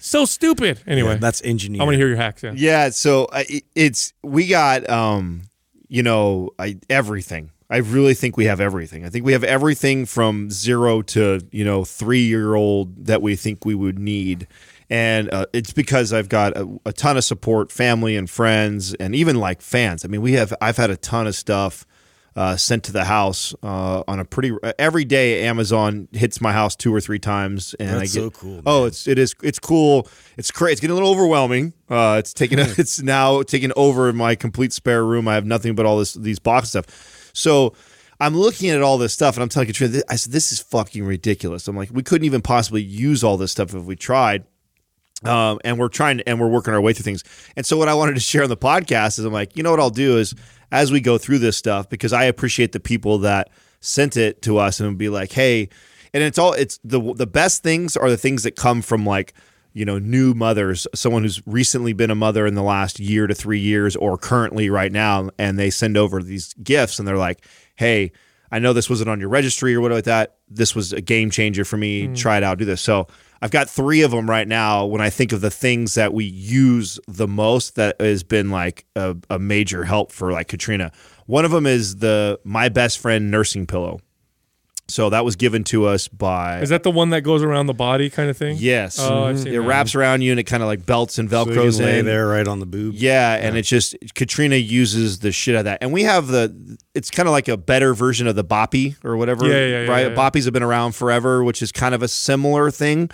so stupid. Anyway, That's engineering. I want to hear your hacks. Yeah. Yeah, so uh, it's we got um, you know, I everything. I really think we have everything. I think we have everything from zero to you know three year old that we think we would need, and uh, it's because I've got a, a ton of support, family and friends, and even like fans. I mean, we have I've had a ton of stuff. Uh, sent to the house uh, on a pretty every day. Amazon hits my house two or three times, and That's I get so cool, Oh, it's it is it's cool. It's crazy. It's getting a little overwhelming. Uh, it's taking it's now taking over my complete spare room. I have nothing but all this these box stuff. So I'm looking at all this stuff, and I'm telling Katrina, I said, "This is fucking ridiculous." I'm like, we couldn't even possibly use all this stuff if we tried. Um, and we're trying to, and we're working our way through things. And so, what I wanted to share on the podcast is, I'm like, you know what I'll do is, as we go through this stuff, because I appreciate the people that sent it to us and be like, hey, and it's all, it's the the best things are the things that come from like, you know, new mothers, someone who's recently been a mother in the last year to three years, or currently right now, and they send over these gifts, and they're like, hey. I know this wasn't on your registry or whatever like that. This was a game changer for me. Mm. Try it out, do this. So I've got three of them right now. When I think of the things that we use the most, that has been like a, a major help for like Katrina. One of them is the My Brest Friend nursing pillow. So that was given to us by Is that the one that goes around the body kind of thing? yes. Oh, I've mm-hmm. seen it that. wraps around you and it kind of like belts and So you velcros can lay in there right on the boob. yeah, and it's just Katrina uses the shit out of that, and we have the. It's kind of like a better version of the boppy or whatever, Yeah, yeah, yeah, right? yeah. Boppies have been around forever, which is kind of a similar thing,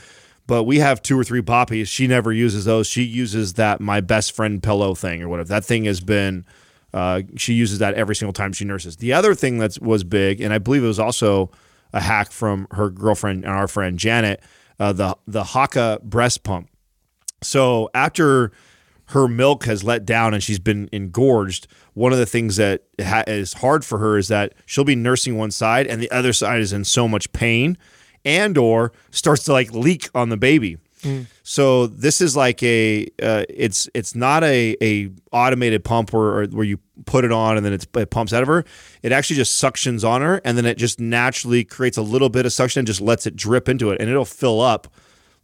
but we have two or three boppies. She never uses those. She uses that My Brest Friend pillow thing or whatever. That thing has been. Uh, she uses that every single time she nurses. The other thing that was big, and I believe it was also a hack from her girlfriend and our friend Janet, uh, the the Haakaa breast pump. So after her milk has let down and she's been engorged, one of the things that ha- is hard for her is that she'll be nursing one side and the other side is in so much pain and or starts to like leak on the baby. So this is like a uh, it's it's not a a automated pump where where you put it on and then it's, it pumps out of her. It actually just suctions on her and then it just naturally creates a little bit of suction and just lets it drip into it and it'll fill up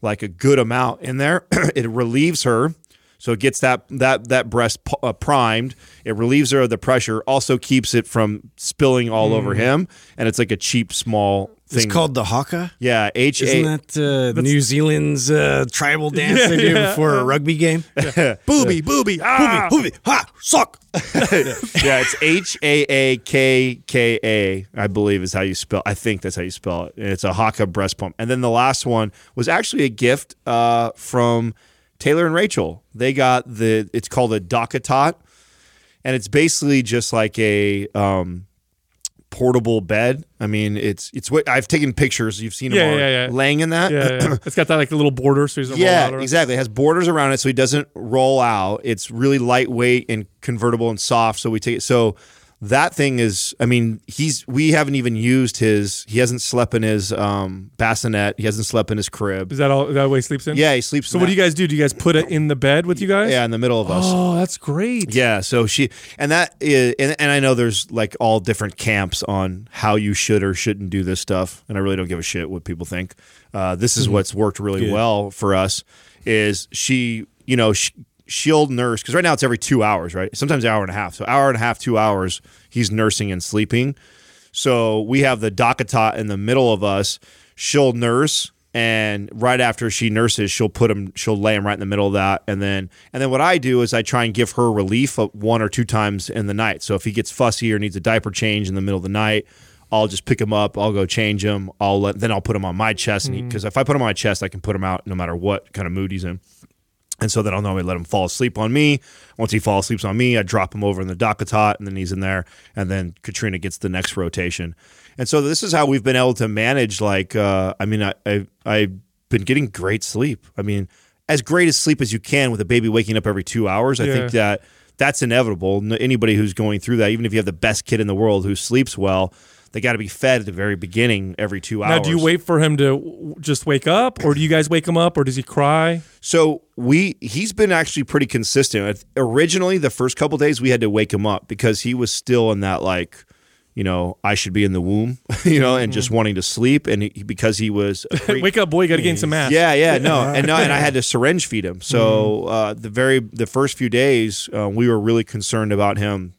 like a good amount in there. it relieves her. So it gets that that that breast p- uh, primed. It relieves her of the pressure. Also keeps it from spilling all over him. And it's like a cheap small It's thing. called the Haakaa. yeah H Isn't that uh, New Zealand's uh, tribal dance they do before a rugby game? Booby, booby, ah! Hoovy, ha, suck. yeah, it's H A A K K A. I believe is how you spell. I think that's how you spell it. And it's a Haakaa breast pump. And then the last one was actually a gift uh, from Taylor and Rachel. They got the. It's called a DockATot, and it's basically just like a. Um, portable bed i mean it's it's what i've taken pictures you've seen him Yeah, yeah, yeah. laying in that Yeah, it's got that like a little border, so he's yeah, roll out exactly. It has borders around it so he doesn't roll out. It's really lightweight and convertible and soft. So we take it. So that thing is, I mean, he's we haven't even used his. He hasn't slept in his um, bassinet. He hasn't slept in his crib. Is that all? Is that what he sleeps in? Yeah, he sleeps. So what do you guys do? Do you guys put it in the bed with you guys? Yeah, in the middle of us. Oh, that's great. Yeah, so she and that is, and, and I know there's like all different camps on how you should or shouldn't do this stuff, and I really don't give a shit what people think. Uh, this is what's worked really well for us. Is she, you know, sh she'll nurse because right now it's every two hours, right? Sometimes an hour and a half. So hour and a half, two hours, he's nursing and sleeping. So we have the DockATot in the middle of us. She'll nurse, and right after she nurses, she'll put him. She'll lay him right in the middle of that, and then and then what I do is I try and give her relief one or two times in the night. So if he gets fussy or needs a diaper change in the middle of the night. I'll just pick him up. I'll go change him. I'll let, then I'll put him on my chest, and because mm. if I put him on my chest, I can put him out no matter what kind of mood he's in. And so then I'll normally let him fall asleep on me. Once he falls asleep on me, I drop him over in the DockATot, and then he's in there. And then Katrina gets the next rotation. And so this is how we've been able to manage. Like, uh, I mean, I, I I've been getting great sleep. I mean, as great as sleep as you can with a baby waking up every two hours. I think that that's inevitable. Anybody who's going through that, even if you have the best kid in the world who sleeps well, they got to be fed at the very beginning every two hours. Now, do you wait for him to w- just wake up, or do you guys wake him up, or does he cry? So we he's been actually pretty consistent. Originally, the first couple days we had to wake him up because he was still in that like, you know, I should be in the womb, you know, and just wanting to sleep, and he, because he was pre- Wake up, boy! Got to gain some mass. yeah, yeah, no, and no, and I had to syringe feed him. So uh, the very the first few days, uh, we were really concerned about him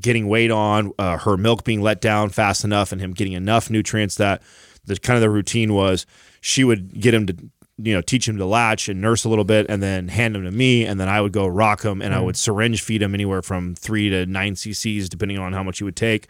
getting weight on, uh, her milk being let down fast enough, and him getting enough nutrients that the kind of the routine was she would get him to you know teach him to latch and nurse a little bit and then hand him to me and then i would go rock him and i would syringe feed him anywhere from three to nine cc's depending on how much he would take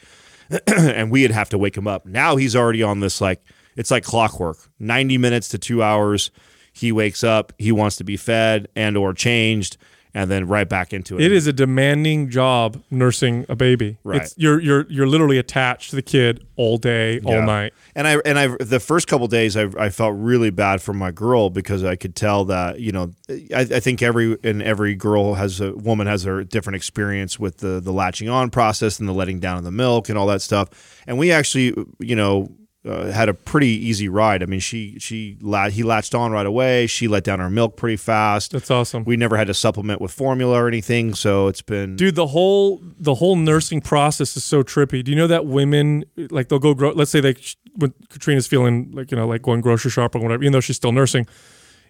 and we'd have to wake him up. Now he's already on this like it's like clockwork. 90 minutes to 2 hours he wakes up, he wants to be fed and or changed and then right back into it. It is a demanding job nursing a baby. Right. It's, you're you're you're literally attached to the kid all day, all Yeah. night. And I and I the first couple days I, I felt really bad for my girl because I could tell that you know I, I think every and every girl has a woman has a different experience with the the latching on process and the letting down of the milk and all that stuff. And we actually you know uh, had a pretty easy ride. I mean she she he latched on right away. She let down her milk pretty fast. That's awesome. We never had to supplement with formula or anything, so it's been Dude, the whole the whole nursing process is so trippy. Do you know that women like they'll go gro- let's say they when Katrina's feeling like you know like going grocery shopping or whatever, even though she's still nursing.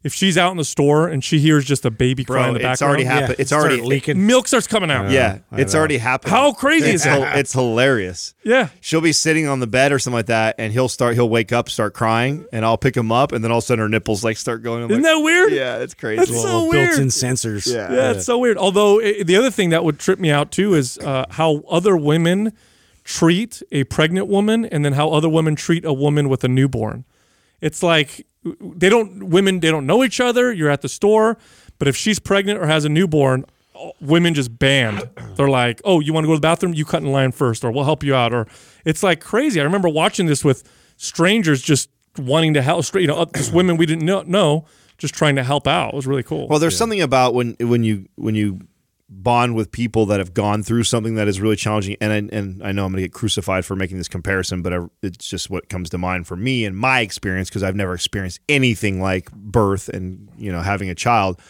If she's out in the store and she hears just a baby cry in bro. the It's already happened. It's Start already leaking. milk starts coming out. Yeah, I it's know. already happened. How crazy it's is that? It's hilarious. Yeah. she'll be sitting on the bed or something like that, and he'll start. He'll wake up, start crying, and I'll pick him up, and then all of a sudden her nipples like start going. I'm Isn't like, that weird? Yeah, it's crazy. That's Little so weird. built-in sensors. Yeah. Yeah, it's so weird. Although i the other thing that would trip me out too is uh, how other women treat a pregnant woman, and then how other women treat a woman with a newborn. It's like they don't women they don't know each other. You're at the store, but if she's pregnant or has a newborn, women just banned. They're like, "Oh, you want to go to the bathroom? You cut in line first, or we'll help you out." Or it's like crazy. I remember watching this with strangers just wanting to help. You know, just women we didn't know, know just trying to help out. It was really cool. Well, there's something about when when you when you bond with people that have gone through something that is really challenging. And I, and I know I'm going to get crucified for making this comparison, but I, it's just what comes to mind for me and my experience because I've never experienced anything like birth and you know having a child.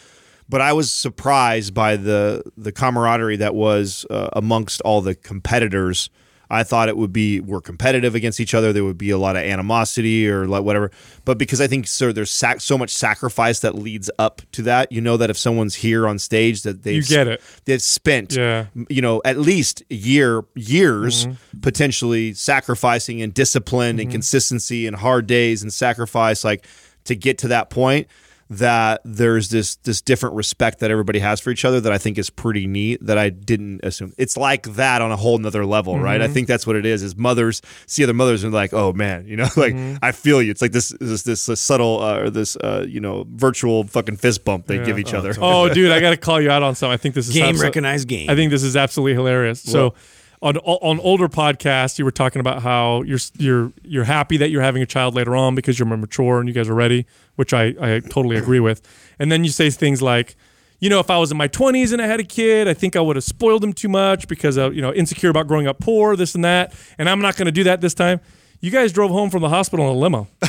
But I was surprised by the the camaraderie that was uh, amongst all the competitors. I thought it would be we're competitive against each other. There would be a lot of animosity or like whatever. But because I think so, there's sac- so much sacrifice that leads up to that. You know that if someone's here on stage, that they You get it. They've spent Yeah. you know at least year years Mm-hmm. potentially sacrificing and discipline and consistency and hard days and sacrifice like to get to that point that there's this this different respect that everybody has for each other that I think is pretty neat that I didn't assume. It's like that on a whole nother level, right? Mm-hmm. I think that's what it is. Is mothers see other mothers and like, oh man, you know, like Mm-hmm. I feel you. It's like this this this, subtle uh, or this uh, you know virtual fucking fist bump they give each other. Oh, dude, I got to call you out on something. I think this is Game absolute- recognized game. I think this is absolutely hilarious. So, on on older podcasts, you were talking about how you're you're you're happy that you're having a child later on because you're more mature and you guys are ready, which I I totally agree with. And then you say things like. You know, if I was in my 20s and I had a kid, I think I would have spoiled him too much because of, you know, insecure about growing up poor, this and that. And I'm not going to do that this time. You guys drove home from the hospital in a limo.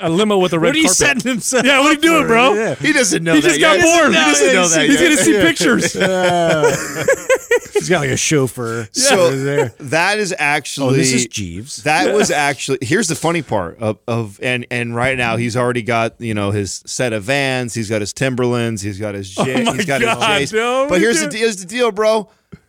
a limo with a red what are you carpet. setting himself? Yeah, what are you doing, bro? Yeah. He doesn't know He that just got yet. bored. He doesn't know that He's yet. going to see pictures. He's got like a chauffeur. So there. that is actually Oh, this is Jeeves. That was actually here's the funny part of, of and and right now he's already got you know his set of Vans, he's got his Timberlands, he's got his J, Oh my he's got God, his J's. no, but here's the here's the deal, bro.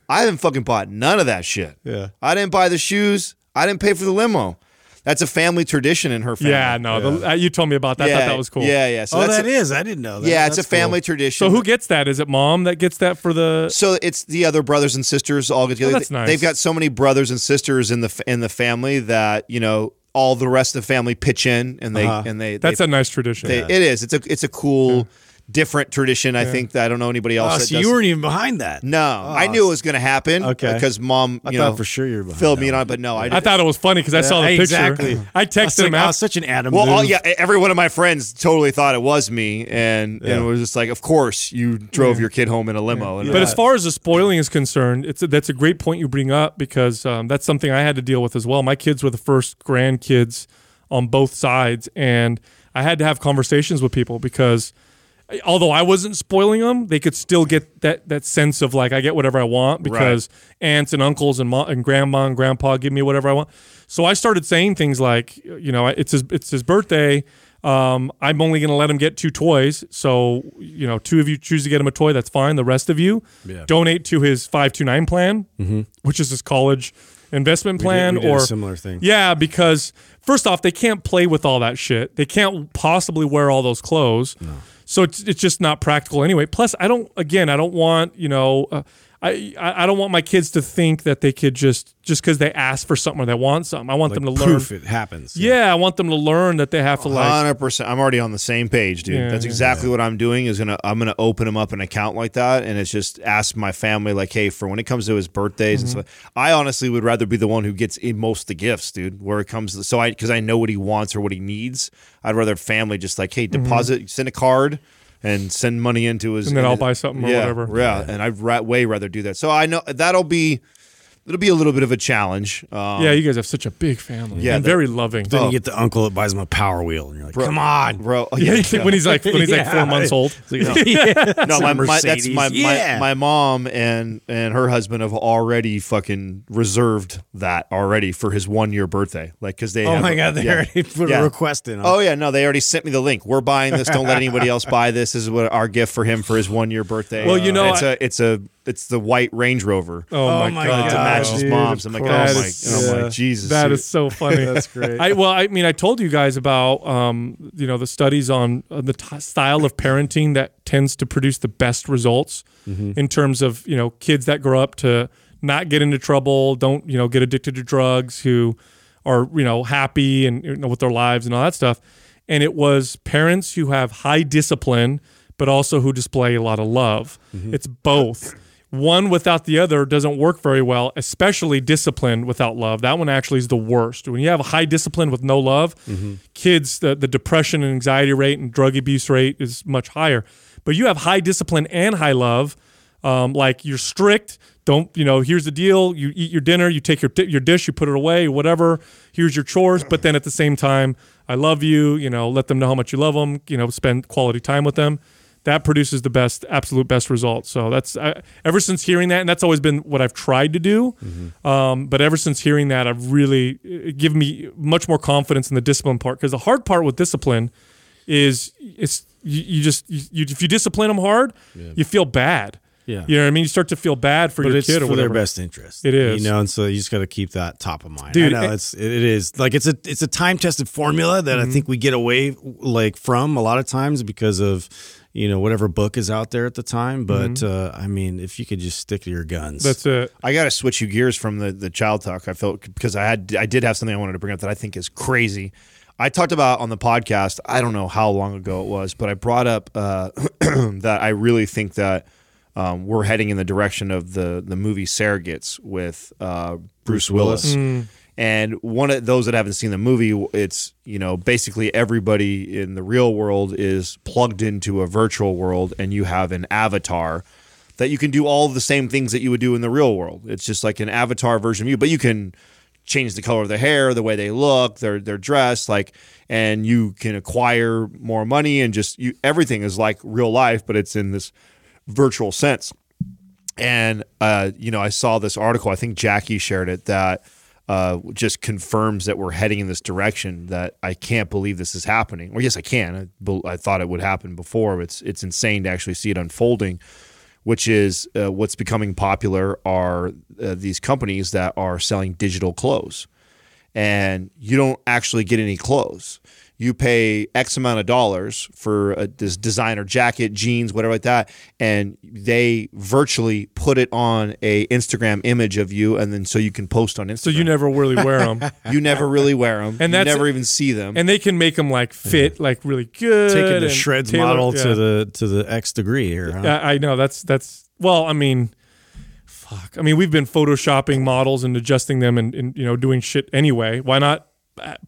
I haven't fucking bought none of that shit. Yeah. I didn't buy the shoes. I didn't pay for the limo. That's a family tradition in her family. Yeah, no, The, uh, you told me about that. I thought that was cool. Yeah, yeah. So oh, that's that a, is. I didn't know that. yeah, it's a That's cool. family tradition. So who gets that? Is it mom that gets that for the? So it's the other brothers and sisters all get together. Oh, that's nice. They've got so many brothers and sisters in the in the family that you know all the rest of the family pitch in and they Uh-huh. and they That's they, a nice tradition. they- it is it's a it's a cool different tradition. I think that I don't know anybody else. Oh, that so does you weren't even behind that. no, I knew it was going to happen. Okay. because mom, I you thought know, for sure you're behind filled me that in on, but no, I I didn't. thought it was funny because I saw the Yeah, picture. exactly. I texted was him like, out. oh, such an Adam. Well, all, yeah, every one of my friends totally thought it was me, and and it was just like, of course, you drove your kid home in a limo. And But as far as the spoiling is concerned, it's a, that's a great point you bring up because um, that's something I had to deal with as well. My kids were the first grandkids on both sides, and I had to have conversations with people because although I wasn't spoiling them, they could still get that that sense of like I get whatever I want because aunts and uncles and and grandma and grandpa give me whatever I want. So I started saying things like, you know, it's his it's his birthday. Um, I'm only going to let him get two toys. So, you know, two of you choose to get him a toy. That's fine. The rest of you Yeah. donate to his 529 plan, which is his college investment plan we did a or similar thing. Yeah, because first off, they can't play with all that shit. They can't possibly wear all those clothes. So it's, it's just not practical anyway. Plus, I don't. Again, I don't want you know. Uh, I, I don't want my kids to think that they could just just because they ask for something or they want something. I want like them to learn. proof it happens. Yeah, I want them to learn that they have to like. Hundred percent. I'm already on the same page, dude. Yeah, That's yeah. exactly what I'm doing. Is gonna I'm gonna open him up an account like that, and it's just ask my family like, hey, for when it comes to his birthdays Mm-hmm. and stuff. I honestly would rather be the one who gets in most of the gifts, dude. Where it comes, to, so I because I know what he wants or what he needs. I'd rather family just like, hey, deposit, send a card. And send money into his. And then I'll buy something or yeah, whatever. Yeah, and I'd ra- way rather do that. So I know that'll be it'll be a little bit of a challenge. Um, yeah, you guys have such a big family. Yeah, and very loving. Then Oh. you get the uncle that buys him a Power Wheel, and you're like, "Come on, bro. oh, yeah, you think when he's like when he's like four months old. It's like, yeah, no, my, my that's my, yeah. my my mom and and her husband have already fucking reserved that already for his one year birthday. Like because they oh have my a- god, they yeah. already put Yeah. a request in. Oh yeah, no, they already sent me the link. We're buying this. Don't let anybody else buy this. This is what our gift for him for his one year birthday. Well, you know, it's I- a it's a it's the white Range Rover. Oh, Oh my, my god, God. to match his mom's. I'm like, oh my, is- and I'm yeah. Jesus, That dude. is so funny. That's great. I well, I mean, I told you guys about um, you know the studies on uh, the t- style of parenting that tends to produce the best results Mm-hmm. in terms of you know kids that grow up to not get into trouble, don't you know get addicted to drugs, who are you know happy and you know with their lives and all that stuff. And it was parents who have high discipline, but also who display a lot of love. Mm-hmm. It's both one without the other doesn't work very well, especially discipline without love. That one actually is the worst. When you have a high discipline with no love, kids, the, the depression and anxiety rate and drug abuse rate is much higher. but you have high discipline and high love. Um, like you're strict. Don't you know? Here's the deal: you eat your dinner, you take your your dish, you put it away, whatever. Here's your chores, but then at the same time, I love you. You know, let them know how much you love them. You know, spend quality time with them. That produces the best, absolute best results. So that's I, ever since hearing that, and that's always been what I've tried to do. Um, but ever since hearing that, I've really given me much more confidence in the discipline part. Because the hard part with discipline is it's you, you just you, you, if you discipline them hard, you feel bad. Yeah. You know what I mean? You start to feel bad for but your kid or whatever. for their best interest. It is. you know, and so you just got to keep that top of mind. Dude, I know and- it's it is like it's a it's a time tested formula that Mm-hmm. I think we get away like from a lot of times because of you know whatever book is out there at the time. But uh, I mean, if you could just stick to your guns, Mm-hmm. That's it. I got to switch you gears from the the child talk. I felt because I had I did have something I wanted to bring up that I think is crazy. I talked about on the podcast. I don't know how long ago it was, but I brought up uh, that I really think that um, we're heading in the direction of the the movie Surrogates with uh, Bruce, Willis. And one of those that haven't seen the movie, it's you know basically everybody in the real world is plugged into a virtual world, and you have an avatar that you can do all the same things that you would do in the real world. It's just like an avatar version of you, but you can change the color of their hair, the way they look, their their dress, like, and you can acquire more money and just you everything is like real life, but it's in this virtual sense. And uh, you know, I saw this article. I think Jackie shared it that uh, just confirms that we're heading in this direction. That I can't believe this is happening. Or yes, I can. I, I thought it would happen before. It's it's insane to actually see it unfolding. Which is uh, what's becoming popular are uh, these companies that are selling digital clothes, and you don't actually get any clothes. You pay X amount of dollars for a, this designer jacket, jeans, whatever like that, and they virtually put it on a Instagram image of you, and then so you can post on Instagram. So you never really wear them, you never really wear them, And you that's- never even see them. and they can make them like fit like really good. taking the shreds tailor- model yeah. to the to the X degree here. Huh? Yeah, I know that's that's well. I mean, fuck. I mean, we've been photoshopping models and adjusting them and, and you know doing shit anyway. Why not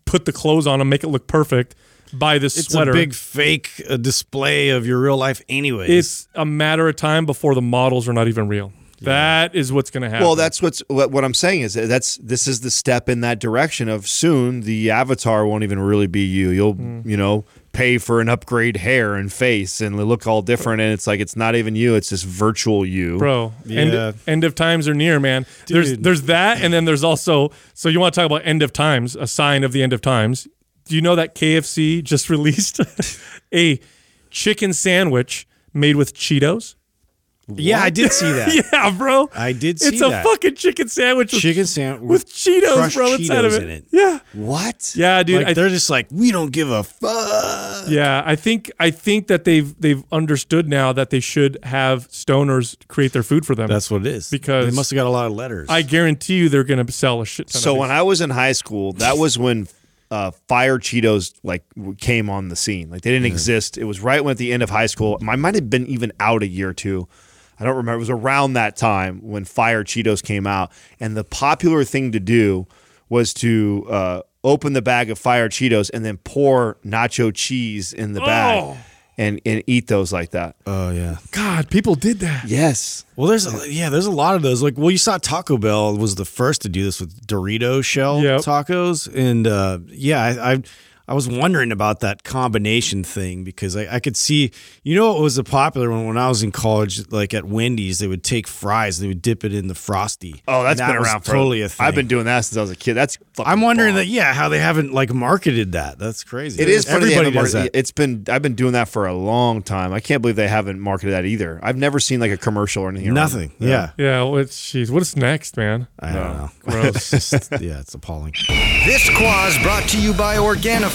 put the clothes on them, make it look perfect? Buy this It's sweater. a big fake uh, display of your real life, anyway. it's a matter of time before the models are not even real. That is what's going to happen. Well, that's what's what, what I'm saying is that that's this is the step in that direction of soon the avatar won't even really be you. You'll Mm. you know pay for an upgrade hair and face and look all different, and it's like it's not even you. It's just virtual you, bro. Yeah. End, end of times are near, man. There's there's that, and then there's also. So you want to talk about end of times? A sign of the end of times. Do you know that KFC just released a chicken sandwich made with Cheetos? Yeah, I did see that. Yeah, bro. I did see that. It's a fucking chicken sandwich with, Chicken sandwich with Cheetos, crushed bro, inside of Cheetos it. in it. Yeah, What? yeah, dude. like I, they're just like we don't give a fuck. yeah, I think I think that they've they've understood now that they should have stoners create their food for them. That's what it is. Because- they must have got a lot of letters. I guarantee you they're going to sell a shit ton. So of when I was in high school, that was when uh, Fire Cheetos like came on the scene. Like they didn't exist. It was right when at the end of high school. I might have been even out a year or two. I don't remember. It was around that time when Fire Cheetos came out, and the popular thing to do was to uh, open the bag of Fire Cheetos and then pour nacho cheese in the bag Oh. and and eat those like that. oh yeah. God, people did that. Yes. Well, there's a, yeah, there's a lot of those. Like, well, you saw Taco Bell was the first to do this with Dorito shell Yep. tacos, and uh, yeah, I, I I was wondering about that combination thing because I, I could see, you know, it was a popular one when I was in college. Like at Wendy's, they would take fries, they would dip it in the frosty. Oh, that's And that been around for totally a thing. I've been doing that since I was a kid. That's. fucking I'm wondering bomb. that, yeah, how they haven't like marketed that. That's crazy. It is funny Everybody does that. It's been I've been doing that for a long time. I can't believe they haven't marketed that either. I've never seen like a commercial or anything. Nothing. it. Yeah. Yeah, well, it's jeez, what's next, man? I don't know. Gross. Yeah, it's appalling. This quaz brought to you by Organifi.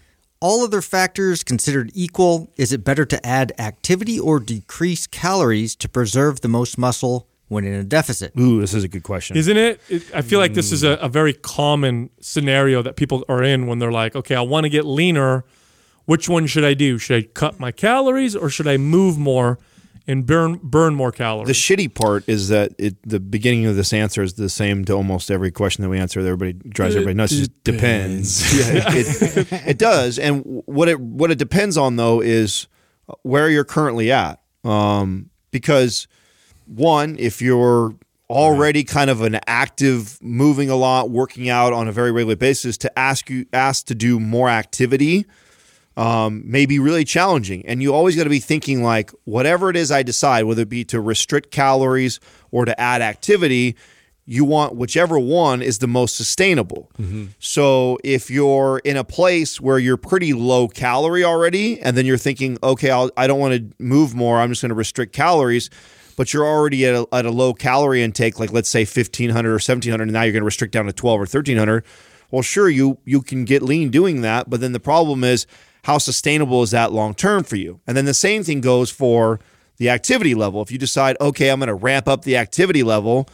All other factors considered equal, is it better to add activity or decrease calories to preserve the most muscle when in a deficit? Ooh, this is a good question. Isn't it? it I feel like this is a, a very common scenario that people are in when they're like, okay, I want to get leaner. Which one should I do? Should I cut my calories or should I move more and burn burn more calories? the shitty part is that it, the beginning of this answer is the same to almost every question that we answer. That everybody drives everybody nuts. It just depends. yeah, it, it does. And what it what it depends on though is where you're currently at. Um, because one, if you're already kind of an active, moving a lot, working out on a very regular basis, to ask you ask to do more activity um, may be really challenging. And you always got to be thinking like, whatever it is I decide, whether it be to restrict calories or to add activity, you want whichever one is the most sustainable. So if you're in a place where you're pretty low calorie already, and then you're thinking, okay, I'll, I don't want to move more, I'm just going to restrict calories. But you're already at a, at a low calorie intake, like let's say 1500 or 1700, and now you're going to restrict down to 12 or 1300. Well, sure, you you can get lean doing that, but then the problem is how sustainable is that long term for you? And then the same thing goes for the activity level. If you decide, okay, I'm going to ramp up the activity level,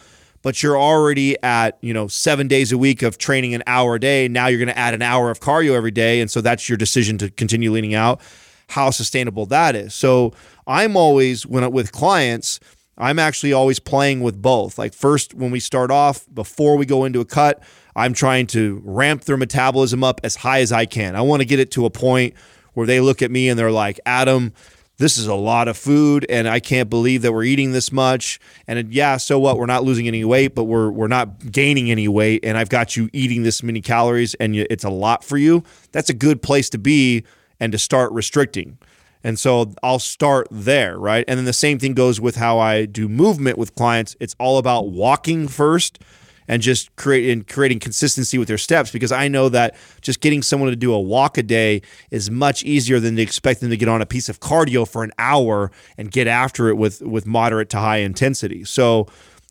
but you're already at, you know, 7 days a week of training an hour a day, now you're going to add an hour of cardio every day, and so that's your decision to continue leaning out, how sustainable that is. So, I'm always when with clients, I'm actually always playing with both. Like first when we start off before we go into a cut, I'm trying to ramp their metabolism up as high as I can. I want to get it to a point where they look at me and they're like, "Adam, this is a lot of food and I can't believe that we're eating this much." And yeah, so what? We're not losing any weight, but we're we're not gaining any weight and I've got you eating this many calories and it's a lot for you. That's a good place to be and to start restricting. And so I'll start there, right? And then the same thing goes with how I do movement with clients. It's all about walking first and just creating creating consistency with their steps because I know that just getting someone to do a walk a day is much easier than to expect them to get on a piece of cardio for an hour and get after it with with moderate to high intensity. So,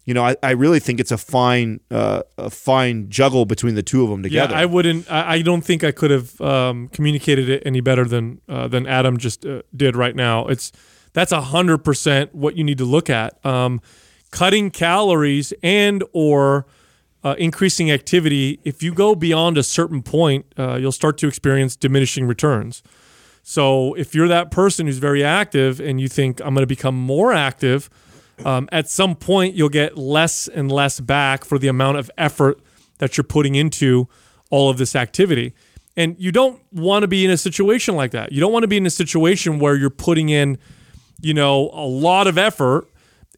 you know, I, I really think it's a fine uh, a fine juggle between the two of them together. Yeah, I wouldn't. I, I don't think I could have um, communicated it any better than uh, than Adam just uh, did right now. It's that's a hundred percent what you need to look at. Um, cutting calories and or uh, increasing activity. If you go beyond a certain point, uh, you'll start to experience diminishing returns. So if you're that person who's very active and you think I'm going to become more active, um, at some point you'll get less and less back for the amount of effort that you're putting into all of this activity. And you don't want to be in a situation like that. You don't want to be in a situation where you're putting in, you know, a lot of effort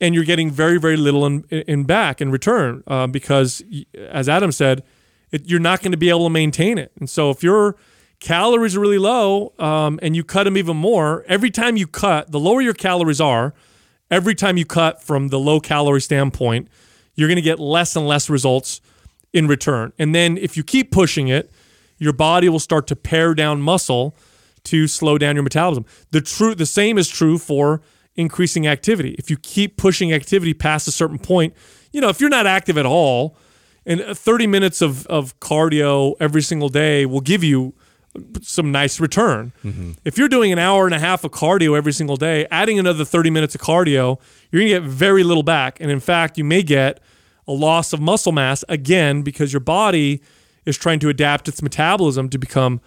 and you're getting very, very little in, in back in return uh, because, as Adam said, it, you're not going to be able to maintain it. And so if your calories are really low um, and you cut them even more, every time you cut, the lower your calories are, every time you cut from the low calorie standpoint, you're going to get less and less results in return. And then if you keep pushing it, your body will start to pare down muscle to slow down your metabolism. The true the same is true for increasing activity. If you keep pushing activity past a certain point, you know, if you're not active at all, and uh, 30 minutes of, of cardio every single day will give you some nice return. If you're doing an hour and a half of cardio every single day, adding another 30 minutes of cardio, you're going to get very little back. And in fact, you may get a loss of muscle mass again because your body is trying to adapt its metabolism to become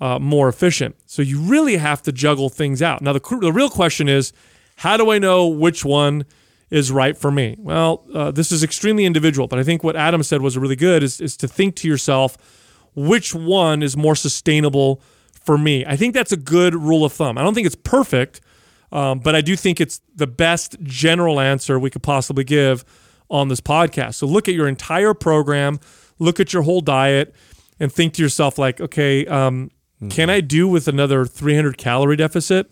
uh, more efficient. So you really have to juggle things out. Now, the, the real question is how do I know which one is right for me? Well, uh, this is extremely individual, but I think what Adam said was really good is, is to think to yourself, which one is more sustainable for me? I think that's a good rule of thumb. I don't think it's perfect, um, but I do think it's the best general answer we could possibly give on this podcast. So look at your entire program, look at your whole diet, and think to yourself, like, okay, um, can I do with another 300 calorie deficit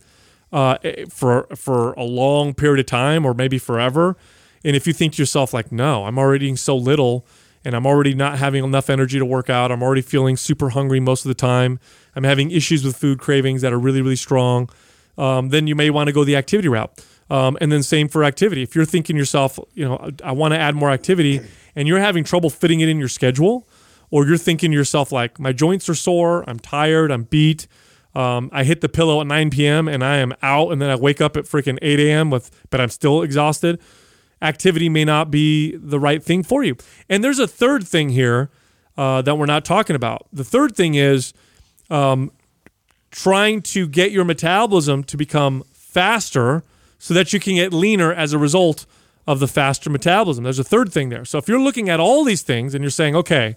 uh, for for a long period of time, or maybe forever? And if you think to yourself, like, no, I'm already eating so little, and I'm already not having enough energy to work out. I'm already feeling super hungry most of the time. I'm having issues with food cravings that are really, really strong. Um, then you may want to go the activity route. Um, and then same for activity. If you're thinking yourself, you know, I want to add more activity, and you're having trouble fitting it in your schedule, or you're thinking to yourself like, my joints are sore, I'm tired, I'm beat, Um, I hit the pillow at 9 p.m. and I am out, and then I wake up at freaking 8 a.m. with, but I'm still exhausted. Activity may not be the right thing for you. And there's a third thing here uh, that we're not talking about. The third thing is um, trying to get your metabolism to become faster so that you can get leaner as a result of the faster metabolism. There's a third thing there. So if you're looking at all these things and you're saying, okay,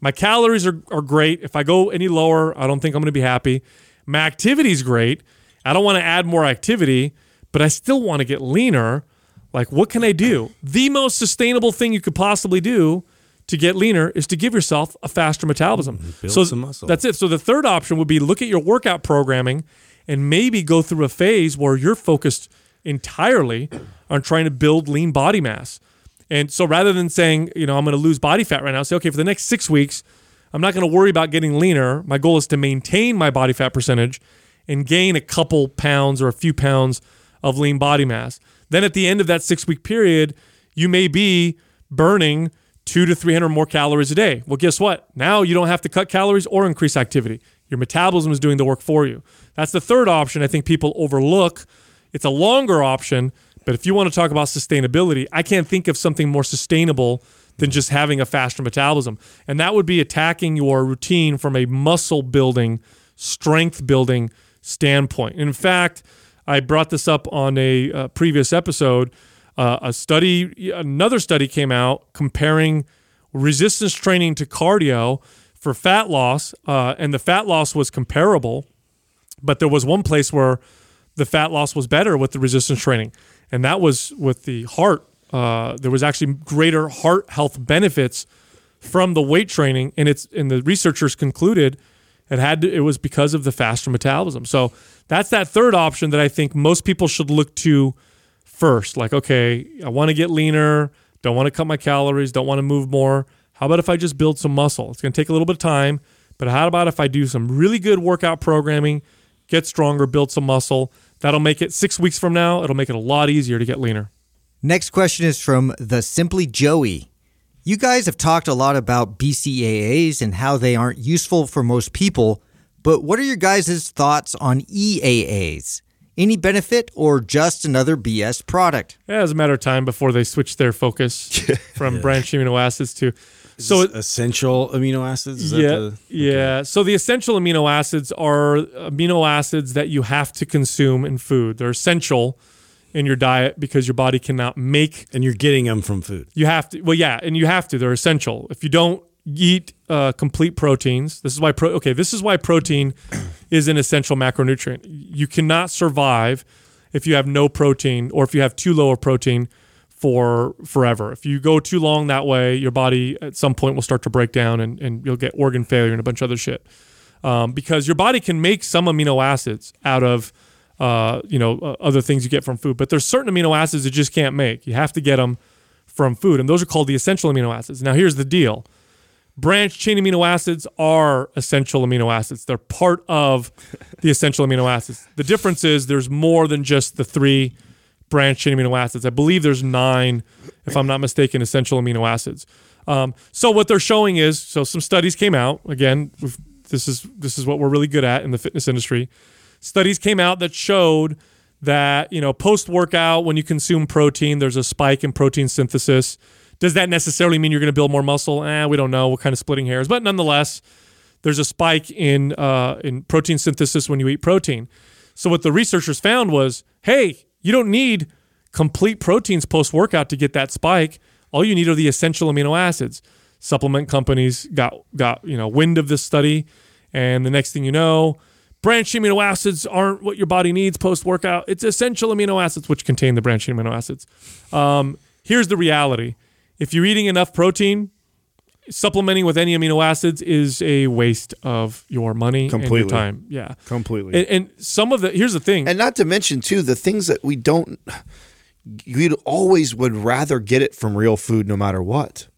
my calories are, are great. If I go any lower, I don't think I'm going to be happy. My activity is great. I don't want to add more activity, but I still want to get leaner. Like, what can I do? The most sustainable thing you could possibly do to get leaner is to give yourself a faster metabolism. Mm, build so some muscle. that's it. So the third option would be look at your workout programming and maybe go through a phase where you're focused entirely on trying to build lean body mass. And so rather than saying, you know, I'm going to lose body fat right now, say, okay, for the next six weeks, I'm not going to worry about getting leaner. My goal is to maintain my body fat percentage and gain a couple pounds or a few pounds of lean body mass. Then at the end of that six week period, you may be burning two to 300 more calories a day. Well, guess what? Now you don't have to cut calories or increase activity. Your metabolism is doing the work for you. That's the third option I think people overlook. It's a longer option, but if you want to talk about sustainability, I can't think of something more sustainable than just having a faster metabolism. And that would be attacking your routine from a muscle building, strength building standpoint. In fact, I brought this up on a uh, previous episode. Uh, a study, another study came out comparing resistance training to cardio for fat loss, uh, and the fat loss was comparable, but there was one place where the fat loss was better with the resistance training, and that was with the heart. Uh, there was actually greater heart health benefits from the weight training, and it's and the researchers concluded it had to, it was because of the faster metabolism. So that's that third option that I think most people should look to first. Like, okay, I want to get leaner, don't want to cut my calories, don't want to move more. How about if I just build some muscle? It's going to take a little bit of time, but how about if I do some really good workout programming, get stronger, build some muscle? That'll make it six weeks from now, it'll make it a lot easier to get leaner. Next question is from the Simply Joey. You guys have talked a lot about BCAAs and how they aren't useful for most people, but what are your guys' thoughts on EAAs? Any benefit or just another BS product? Yeah, it's a matter of time before they switch their focus from branched amino acids to. So it, essential amino acids. Is that yeah, the- yeah. So the essential amino acids are amino acids that you have to consume in food. They're essential in your diet because your body cannot make. and you're getting them from food. You have to. Well, yeah, and you have to. They're essential. If you don't eat uh, complete proteins, this is why. Pro, okay, this is why protein is an essential macronutrient. You cannot survive if you have no protein or if you have too low of protein for forever. If you go too long that way, your body at some point will start to break down and, and you'll get organ failure and a bunch of other shit. Um, because your body can make some amino acids out of uh, you know uh, other things you get from food, but there's certain amino acids it just can't make. You have to get them from food, and those are called the essential amino acids. Now here's the deal: branched chain amino acids are essential amino acids. They're part of the essential amino acids. The difference is there's more than just the three branched chain amino acids. I believe there's nine, if I'm not mistaken, essential amino acids. Um, so what they're showing is, so some studies came out. Again, this is this is what we're really good at in the fitness industry. Studies came out that showed that you know post workout when you consume protein, there's a spike in protein synthesis. Does that necessarily mean you're going to build more muscle? Eh, we don't know. We're kind of splitting hairs, but nonetheless, there's a spike in uh, in protein synthesis when you eat protein. So what the researchers found was, hey, you don't need complete proteins post workout to get that spike. All you need are the essential amino acids. Supplement companies got got you know wind of this study, and the next thing you know, branched amino acids aren't what your body needs post workout. It's essential amino acids which contain the branched amino acids. Um, here's the reality: if you're eating enough protein, supplementing with any amino acids is a waste of your money and your time. Yeah, Completely. and, and some of the here's the thing. And not to mention too the things that we don't you'd always would rather get it from real food no matter what.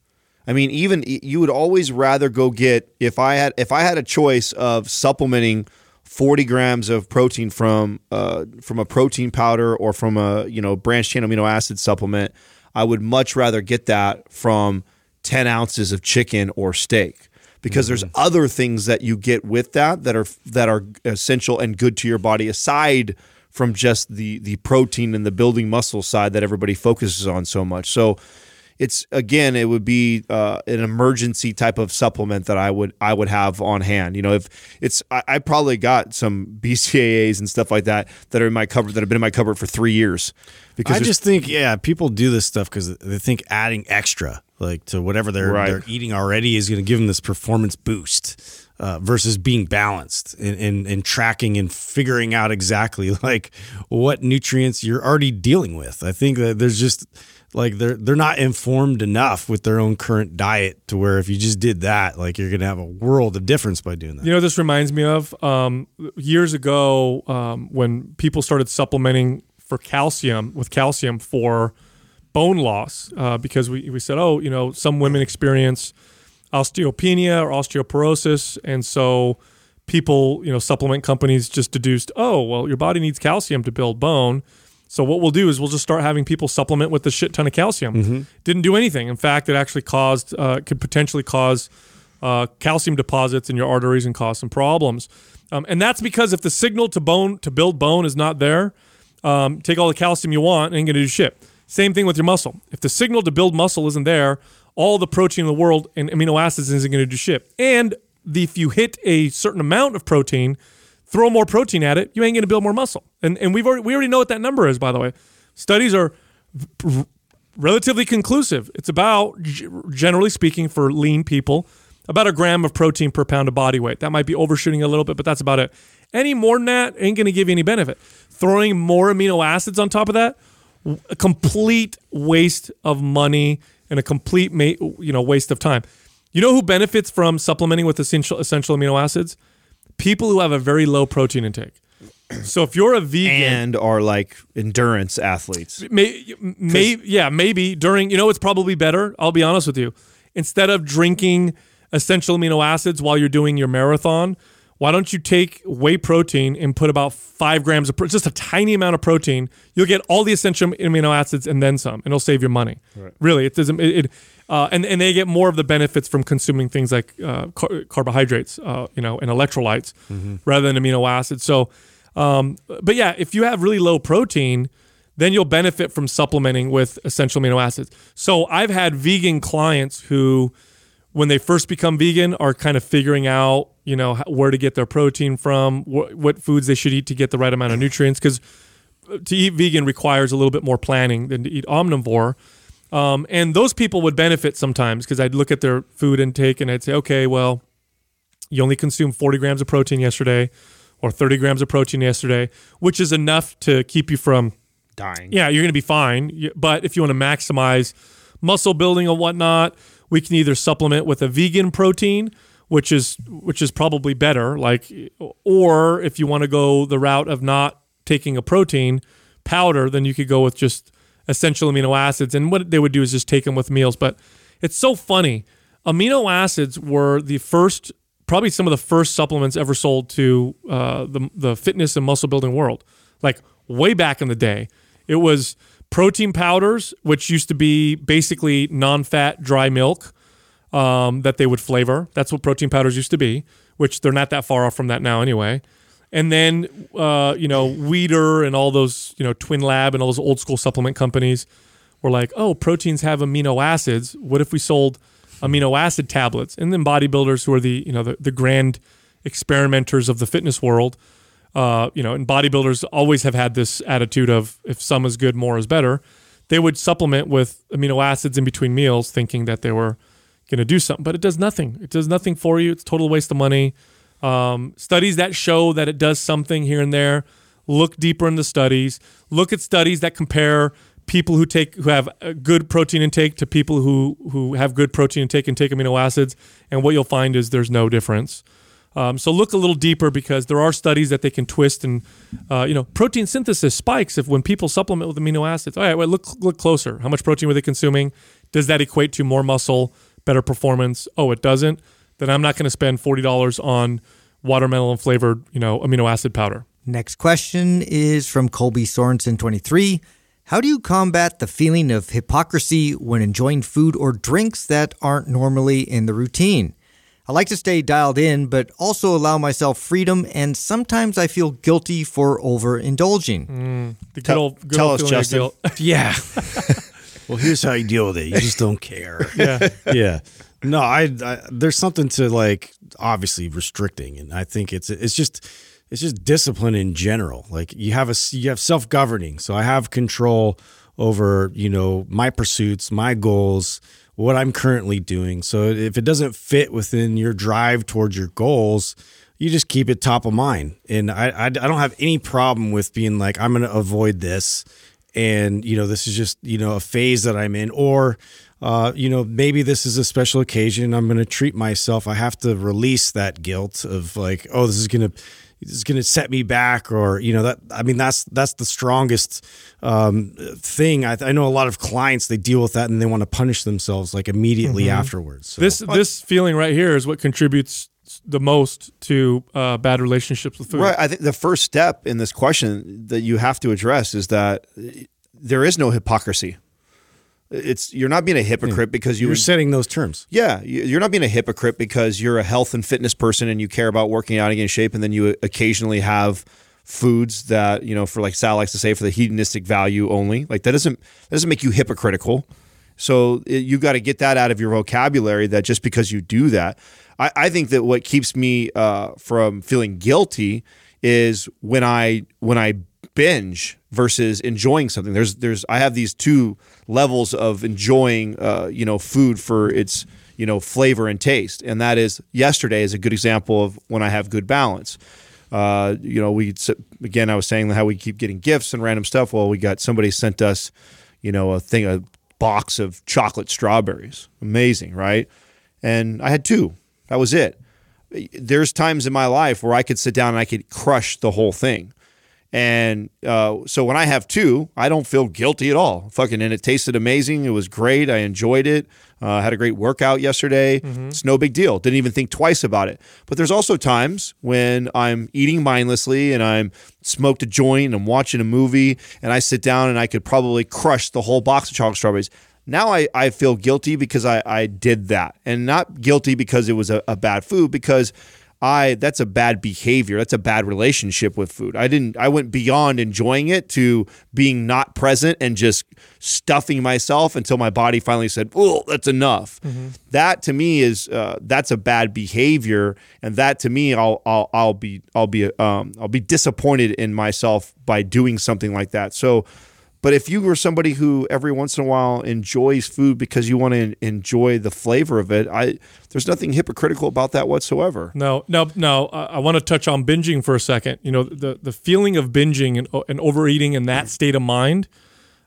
I mean, even you would always rather go get if I had if I had a choice of supplementing 40 grams of protein from uh, from a protein powder or from a you know branched chain amino acid supplement, I would much rather get that from 10 ounces of chicken or steak because there's other things that you get with that that are that are essential and good to your body aside from just the the protein and the building muscle side that everybody focuses on so much. So it's again it would be uh, an emergency type of supplement that I would I would have on hand. You know, if it's I, I probably got some BCAAs and stuff like that that are in my cupboard that have been in my cupboard for three years. Because I just think, yeah, people do this stuff because they think adding extra, like to whatever they're Right. they're eating already, is going to give them this performance boost. Uh, versus being balanced and, and, and tracking and figuring out exactly like what nutrients you're already dealing with. I think that there's just like they're they're not informed enough with their own current diet to where if you just did that, like you're gonna have a world of difference by doing that. You know, this reminds me of um, years ago um, when people started supplementing for calcium with calcium for bone loss uh, because we, we said, oh, you know, some women experience osteopenia or osteoporosis, and so people, you know, supplement companies just deduced, oh, well, your body needs calcium to build bone. So what we'll do is we'll just start having people supplement with a shit ton of calcium. Didn't do anything. In fact, it actually caused uh, could potentially cause uh, calcium deposits in your arteries and cause some problems. Um, and that's because if the signal to bone to build bone is not there, um, take all the calcium you want and ain't gonna do shit. Same thing with your muscle. If the signal to build muscle isn't there, all the protein in the world and amino acids isn't gonna do shit. And the, if you hit a certain amount of protein, throw more protein at it, you ain't gonna build more muscle. And and we've already we already know what that number is. By the way, studies are relatively conclusive. It's about, generally speaking, for lean people, about a gram of protein per pound of body weight. That might be overshooting a little bit, but that's about it. Any more than that ain't going to give you any benefit. Throwing more amino acids on top of that, a complete waste of money and a complete ma- you know waste of time. You know who benefits from supplementing with essential essential amino acids? People who have a very low protein intake. So if you're a vegan, and are like endurance athletes. May, may, yeah, maybe during, you know, it's probably better. I'll be honest with you. Instead of drinking essential amino acids while you're doing your marathon, why don't you take whey protein and put about five grams of, pro- just a tiny amount of protein? You'll get all the essential amino acids and then some, and it'll save your money. Really, it doesn't. It, it uh, and and they get more of the benefits from consuming things like uh, car- carbohydrates, uh, you know, and electrolytes rather than amino acids. So, um, but yeah, if you have really low protein, then you'll benefit from supplementing with essential amino acids. So I've had vegan clients who, when they first become vegan, are kind of figuring out, you know, where to get their protein from, wh- what foods they should eat to get the right amount of nutrients. Because to eat vegan requires a little bit more planning than to eat omnivore. Um, and those people would benefit sometimes because I'd look at their food intake and I'd say, okay, well, you only consumed 40 grams of protein yesterday or 30 grams of protein yesterday, which is enough to keep you from Dying. yeah, you're going to be fine. But if you want to maximize muscle building and whatnot, we can either supplement with a vegan protein, which is which is probably better. Like, or if you want to go the route of not taking a protein powder, then you could go with just essential amino acids. And what they would do is just take them with meals. But it's so funny. Amino acids were the first, probably some of the first supplements ever sold to uh, the the fitness and muscle building world. Like way back in the day, it was protein powders, which used to be basically non-fat dry milk um, that they would flavor. That's what protein powders used to be, which they're not that far off from that now anyway. And then, uh, you know, Weider and all those, you know, Twin Lab and all those old school supplement companies were like, oh, proteins have amino acids. What if we sold amino acid tablets? And then bodybuilders who are the, you know, the, the grand experimenters of the fitness world, uh, you know, and bodybuilders always have had this attitude of if some is good, more is better. They would supplement with amino acids in between meals, thinking that they were going to do something, but it does nothing. It does nothing for you. It's total waste of money. Um, studies that show that it does something here and there. Look deeper into studies. Look at studies that compare people who take who have good protein intake to people who who have good protein intake and take amino acids, and what you'll find is there's no difference. Um, so look a little deeper because there are studies that they can twist and uh, you know protein synthesis spikes if when people supplement with amino acids. All right, well look look closer. How much protein were they consuming? Does that equate to more muscle, better performance? Oh, it doesn't. Then I'm not going to spend forty dollars on watermelon flavored you know amino acid powder. Next question is from Colby Sorensen 23. How do you combat the feeling of hypocrisy when enjoying food or drinks that aren't normally in the routine? I like to stay dialed in, but also allow myself freedom, and sometimes I feel guilty for overindulging. Mm, the good Tell- old, good tell old us, Justin. Yeah. well, here's how you deal with it. You just don't care. yeah. yeah. No, I, I there's something to like obviously restricting, and I think it's it's just it's just discipline in general. Like you have a you have self governing, so I have control over you know my pursuits, my goals, what I'm currently doing. So if it doesn't fit within your drive towards your goals, you just keep it top of mind. And I I, I don't have any problem with being like I'm going to avoid this and you know this is just you know a phase that i'm in or uh, you know maybe this is a special occasion i'm going to treat myself i have to release that guilt of like oh this is going to this is going to set me back or you know that i mean that's that's the strongest um, thing I, I know a lot of clients they deal with that and they want to punish themselves like immediately afterwards so. This this feeling right here is what contributes the most to uh, bad relationships with food. Right. I think the first step in this question that you have to address is that there is no hypocrisy. It's you're not being a hypocrite hmm. because you you're setting those terms Yeah, you- you're not being a hypocrite because you're a health and fitness person and you care about working out and getting in shape, and then you uh, occasionally have foods that you know, for like Sal likes to say, for the hedonistic value only. Like that doesn't that doesn't make you hypocritical. So it, you got to get that out of your vocabulary. That just because you do that, I, I think that what keeps me uh, from feeling guilty is when I when I binge versus enjoying something. There's there's I have these two levels of enjoying uh, you know food for its you know flavor and taste, and that is yesterday is a good example of when I have good balance. Uh, you know, we again I was saying how we keep getting gifts and random stuff. Well, we got somebody sent us you know a thing a box of chocolate strawberries, amazing, right? And I had two. That was it there's times in my life where I could sit down and I could crush the whole thing. And uh, so when I have two, I don't feel guilty at all. Fucking, and it tasted amazing. It was great. I enjoyed it. Uh, had a great workout yesterday. It's no big deal. Didn't even think twice about it. But there's also times when I'm eating mindlessly and I'm smoked a joint and I'm watching a movie and I sit down and I could probably crush the whole box of chocolate strawberries. Now I, I feel guilty because I, I did that and not guilty because it was a, a bad food because I that's a bad behavior. That's a bad relationship with food. I didn't I went beyond enjoying it to being not present and just stuffing myself until my body finally said, "Oh, that's enough." That to me is uh, that's a bad behavior, and that to me I'll I'll, I'll be I'll be um, I'll be disappointed in myself by doing something like that. So. But if you were somebody who every once in a while enjoys food because you want to enjoy the flavor of it, I there's nothing hypocritical about that whatsoever. No, no, no. I, I want to touch on binging for a second. You know, the the feeling of binging and, and overeating in that state of mind,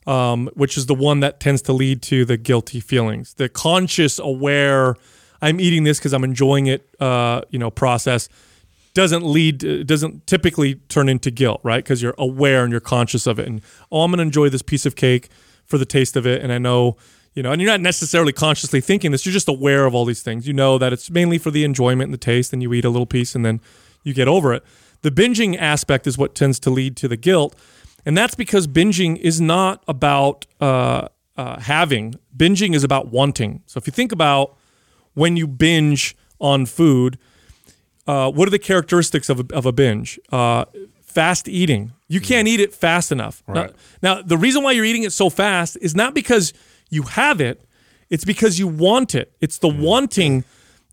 um, which is the one that tends to lead to the guilty feelings, the conscious, aware, I'm eating this because I'm enjoying it. Uh, you know, process doesn't lead doesn't typically turn into guilt, right? Because you're aware and you're conscious of it, and oh, I'm to enjoy this piece of cake for the taste of it, and I know. You know, and you're not necessarily consciously thinking this. You're just aware of all these things. You know that it's mainly for the enjoyment and the taste, and you eat a little piece and then you get over it. The binging aspect is what tends to lead to the guilt, and that's because binging is not about uh, uh, having. Binging is about wanting. So if you think about when you binge on food, uh, what are the characteristics of a, of a binge? Uh, fast eating. You can't eat it fast enough. Now, now, the reason why you're eating it so fast is not because you have it, it's because you want it. It's the wanting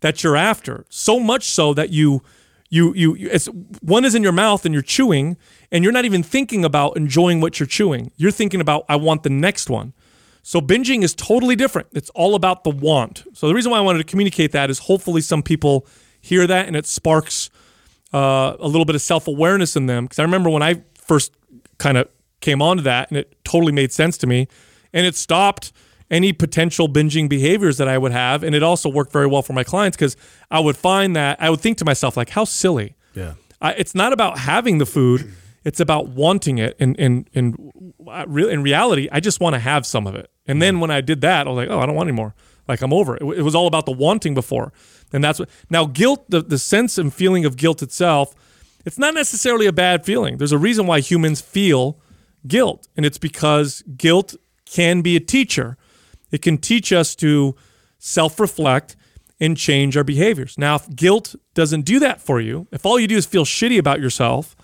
that you're after. So much so that you you you you- it's one is in your mouth and you're chewing and you're not even thinking about enjoying what you're chewing. You're thinking about I want the next one. So binging is totally different. It's all about the want. So the reason why I wanted to communicate that is hopefully some people hear that and it sparks uh, a little bit of self awareness in them. Because I remember when I first kind of came onto that and it totally made sense to me, and it stopped any potential binging behaviors that I would have, and it also worked very well for my clients because I would find that I would think to myself like, how silly. Yeah. I, it's not about having the food; it's about wanting it. And and and I in reality, I just want to have some of it. And then when I did that, I was like, oh, I don't want any more. Like I'm over it. It, was all about the wanting before, and that's what. Now, guilt, the the sense and feeling of guilt itself, it's not necessarily a bad feeling. There's a reason why humans feel guilt, and it's because guilt can be a teacher. It can teach us to self reflect and change our behaviors. Now, if guilt doesn't do that for you, if all you do is feel shitty about yourself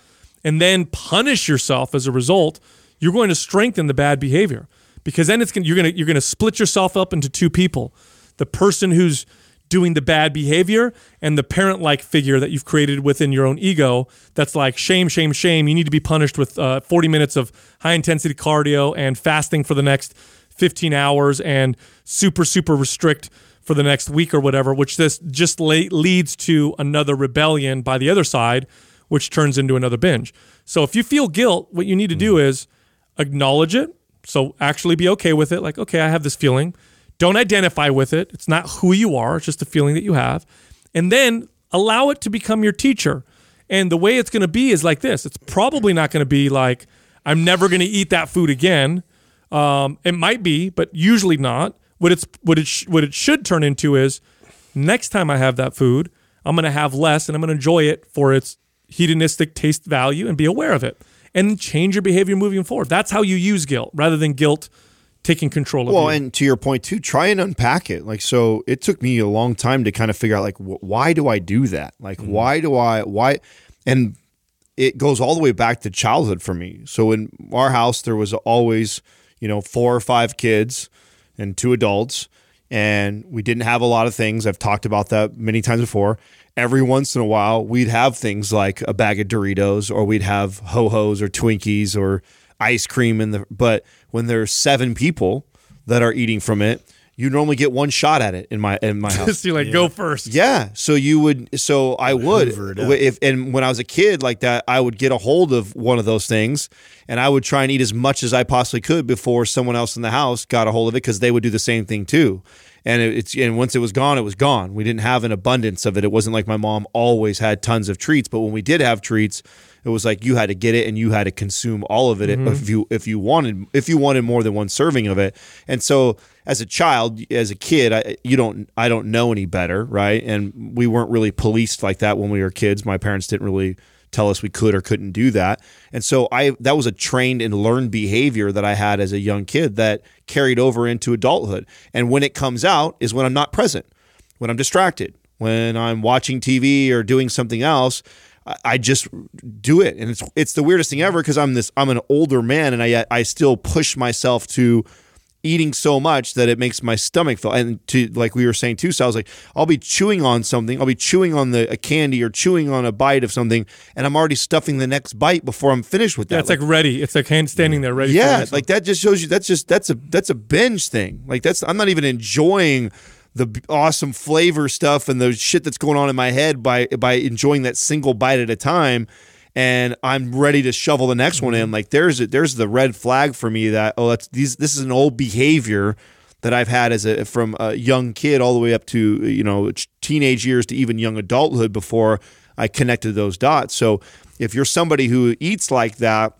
and then punish yourself as a result, you're going to strengthen the bad behavior because then it's gonna, you're going to you're going to split yourself up into two people. The person who's doing the bad behavior and the parent like figure that you've created within your own ego that's like shame shame shame. You need to be punished with uh, 40 minutes of high intensity cardio and fasting for the next 15 hours and super super restrict for the next week or whatever which this just leads to another rebellion by the other side which turns into another binge. So if you feel guilt what you need to do is acknowledge it so actually be okay with it like okay i have this feeling don't identify with it. It's not who you are, it's just a feeling that you have. And then allow it to become your teacher. And the way it's going to be is like this it's probably not going to be like, I'm never going to eat that food again. Um, it might be, but usually not. What it's what it sh- what it should turn into is next time I have that food, I'm going to have less and I'm going to enjoy it for its hedonistic taste value and be aware of it and change your behavior moving forward. That's how you use guilt rather than guilt taking control of Well, you. and to your point too, try and unpack it. Like, so it took me a long time to kind of figure out, like, wh- why do I do that? Like, mm-hmm. why do I, why? And it goes all the way back to childhood for me. So in our house, there was always, you know, four or five kids and two adults, and we didn't have a lot of things. I've talked about that many times before. Every once in a while, we'd have things like a bag of Doritos, or we'd have ho hos or Twinkies or ice cream in the. But when there's seven people that are eating from it, you normally get one shot at it in my in my house. so you're like, go first. Yeah. So you would. So I would. Hoover it up. If and when I was a kid like that, I would get a hold of one of those things, and I would try and eat as much as I possibly could before someone else in the house got a hold of it because they would do the same thing too. And it, it's and once it was gone, it was gone. We didn't have an abundance of it. It wasn't like my mom always had tons of treats, but when we did have treats, it was like you had to get it and you had to consume all of it mm-hmm. if you if you wanted if you wanted more than one serving of it. And so as a child, as a kid, I, you don't I don't know any better, right? And we weren't really policed like that when we were kids. My parents didn't really tell us we could or couldn't do that. And so I that was a trained and learned behavior that I had as a young kid that carried over into adulthood. And when it comes out is when I'm not present, when I'm distracted, when I'm watching TV or doing something else. I- just do it, and it's it's the weirdest thing ever because I'm this I'm an older man, and I I still push myself to eating so much that it makes my stomach feel and to like we were saying too so i was like i'll be chewing on something i'll be chewing on the a candy or chewing on a bite of something and i'm already stuffing the next bite before i'm finished with that Yeah, it's like, ready. It's like hand standing there ready. yeah like that just shows you that's just that's a that's a binge thing like that's i'm not even enjoying the awesome flavor stuff and the shit that's going on in my head by by enjoying that single bite at a time and I'm ready to shovel the next one in. Mm-hmm. Like there's a, there's the red flag for me that oh that's these this is an old behavior that I've had as a from a young kid all the way up to you know teenage years to even young adulthood before I connected those dots. So if you're somebody who eats like that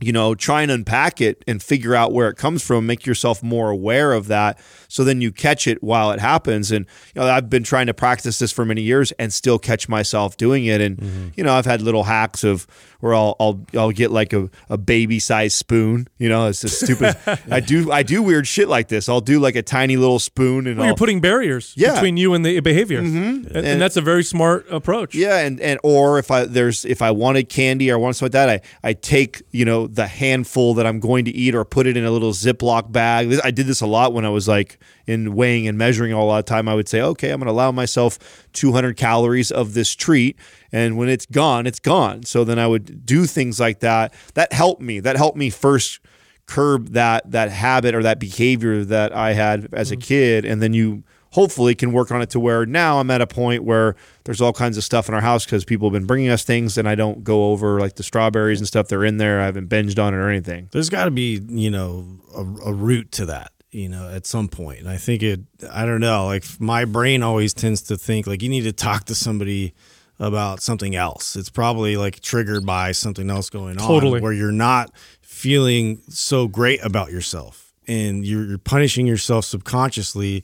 you know, try and unpack it and figure out where it comes from, make yourself more aware of that so then you catch it while it happens. And, you know, I've been trying to practice this for many years and still catch myself doing it. And, mm-hmm. you know, I've had little hacks of where I'll, I'll, I'll get like a, a baby size spoon, you know, it's just stupid. I do, I do weird shit like this. I'll do like a tiny little spoon and Well, you're putting barriers Yeah. between you and the behavior, mm-hmm. and, and that's a very smart approach. Yeah, and and or if I there's if I wanted candy or want something like that, I I take you know the handful that I'm going to eat or put it in a little Ziploc bag. I did this a lot when I was like in weighing and measuring all the time. I would say, okay, I'm going to allow myself 200 calories of this treat, and when it's gone, it's gone. So then I would do things like that. That helped me. That helped me first curb that that habit or that behavior that I had as a mm-hmm. kid, and then you hopefully can work on it to where now I'm at a point where there's all kinds of stuff in our house because people have been bringing us things, and I don't go over like the strawberries and stuff. They're in there. I haven't binged on it or anything. There's got to be, you know, a, a root to that, you know, at some point. And I think it, I don't know, like my brain always tends to think like you need to talk to somebody about something else. It's probably like triggered by something else going on Totally. where you're not feeling so great about yourself and you're, you're punishing yourself subconsciously.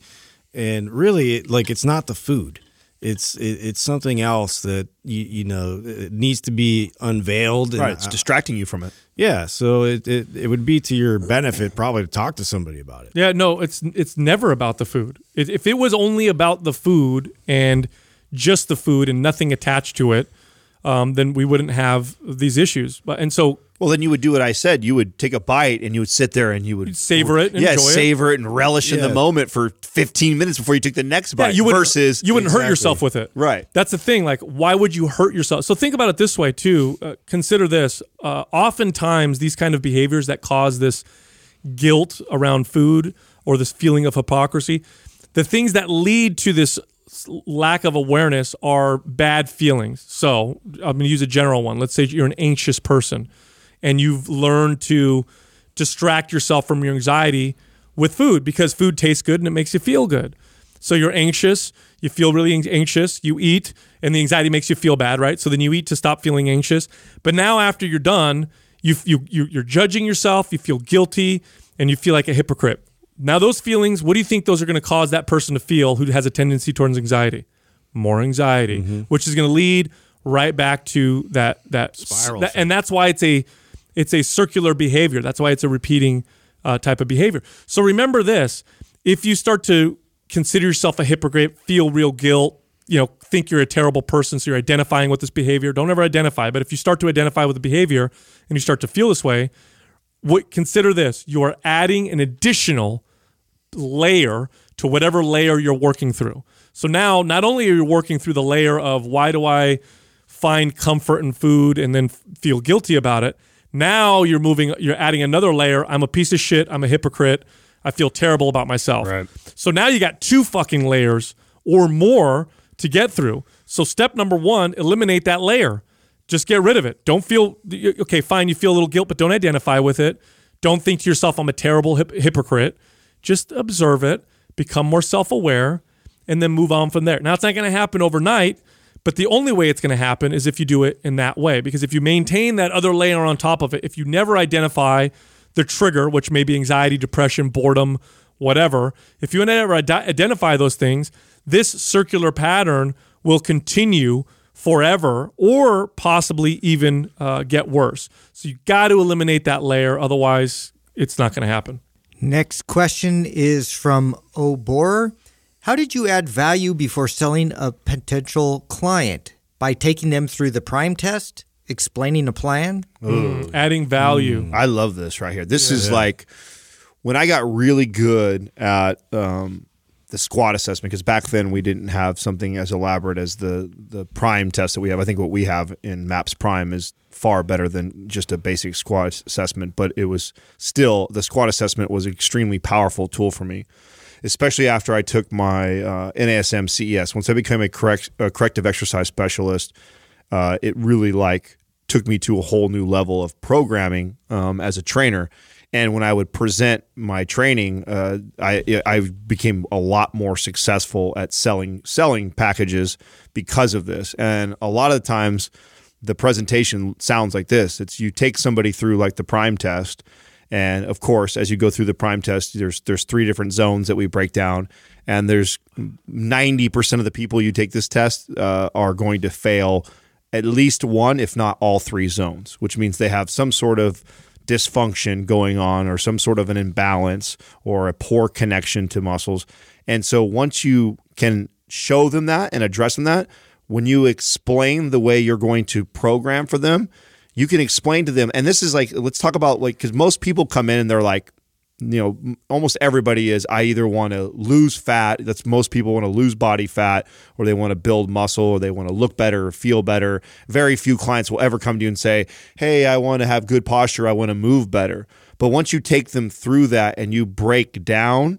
And really, it, like, it's not the food. It's it, it's something else that you you know it needs to be unveiled. and Right, it's I- distracting you from it. Yeah, so it, it it would be to your benefit probably to talk to somebody about it. Yeah, no, it's it's never about the food. If if it was only about the food and just the food and nothing attached to it, um, then we wouldn't have these issues. But and so Well, then you would do what I said. You would take a bite and you would sit there and you would savor it, yeah, enjoy savor it and relish in the moment for 15 minutes before you took the next bite. yeah, you wouldn't, versus you wouldn't hurt yourself with it. Right. That's the thing. Like, why would you hurt yourself? So think about it this way too. Uh, consider this. Uh, oftentimes, these kind of behaviors that cause this guilt around food or this feeling of hypocrisy, the things that lead to this lack of awareness are bad feelings. So I'm going to use a general one. Let's say you're an anxious person and you've learned to distract yourself from your anxiety with food because food tastes good and it makes you feel good. So you're anxious, you feel really anxious, you eat, and the anxiety makes you feel bad, right? So then you eat to stop feeling anxious. But now after you're done, you, you, you you're judging yourself, you feel guilty, and you feel like a hypocrite. Now those feelings, what do you think those are going to cause that person to feel who has a tendency towards anxiety? More anxiety, mm-hmm. which is going to lead right back to that that Spiral that- and that's why it's a it's a circular behavior. That's why it's a repeating uh, type of behavior. So remember this: if you start to consider yourself a hypocrite, feel real guilt, you know, think you're a terrible person, so you're identifying with this behavior. Don't ever identify, but if you start to identify with the behavior and you start to feel this way, what consider this: you are adding an additional layer to whatever layer you're working through. So now, not only are you working through the layer of why do I find comfort in food and then feel guilty about it, now you're moving, you're adding another layer. I'm a piece of shit. I'm a hypocrite. I feel terrible about myself. Right. So now you got two fucking layers or more to get through. So step number one, eliminate that layer. Just get rid of it. Don't feel okay. Fine, you feel a little guilt, but don't identify with it. Don't think to yourself, "I'm a terrible hip- hypocrite." Just observe it, become more self-aware, and then move on from there. Now, it's not going to happen overnight, but the only way it's going to happen is if you do it in that way. Because if you maintain that other layer on top of it, if you never identify the trigger, which may be anxiety, depression, boredom, whatever, if you never ide- identify those things, this circular pattern will continue forever or possibly even uh, get worse. So you got to eliminate that layer. Otherwise, it's not going to happen. Next question is from O'Borer. How did you add value before selling a potential client? By taking them through the prime test, explaining a plan? Mm. Mm. Adding value. Mm. I love this right here. This is like when I got really good at um, the squat assessment because back then we didn't have something as elaborate as the the prime test that we have. I think what we have in Maps Prime is far better than just a basic squat assessment, but it was still the squat assessment was an extremely powerful tool for me. Especially after I took my uh, NASM CES, once I became a correct a corrective exercise specialist, uh, it really like took me to a whole new level of programming um, as a trainer. And when I would present my training, uh, I I became a lot more successful at selling selling packages because of this. And a lot of the times, the presentation sounds like this: it's you take somebody through like the prime test, and of course, as you go through the prime test, there's there's three different zones that we break down, and there's ninety percent of the people you take this test uh, are going to fail at least one, if not all three zones, which means they have some sort of dysfunction going on or some sort of an imbalance or a poor connection to muscles. And so once you can show them that and address them that, when you explain the way you're going to program for them, you can explain to them. And this is like, let's talk about like, because most people come in and they're like, you know, almost everybody is. I either want to lose fat. That's most people want to lose body fat, or they want to build muscle, or they want to look better or feel better. Very few clients will ever come to you and say, "Hey, I want to have good posture. I want to move better." But once you take them through that and you break down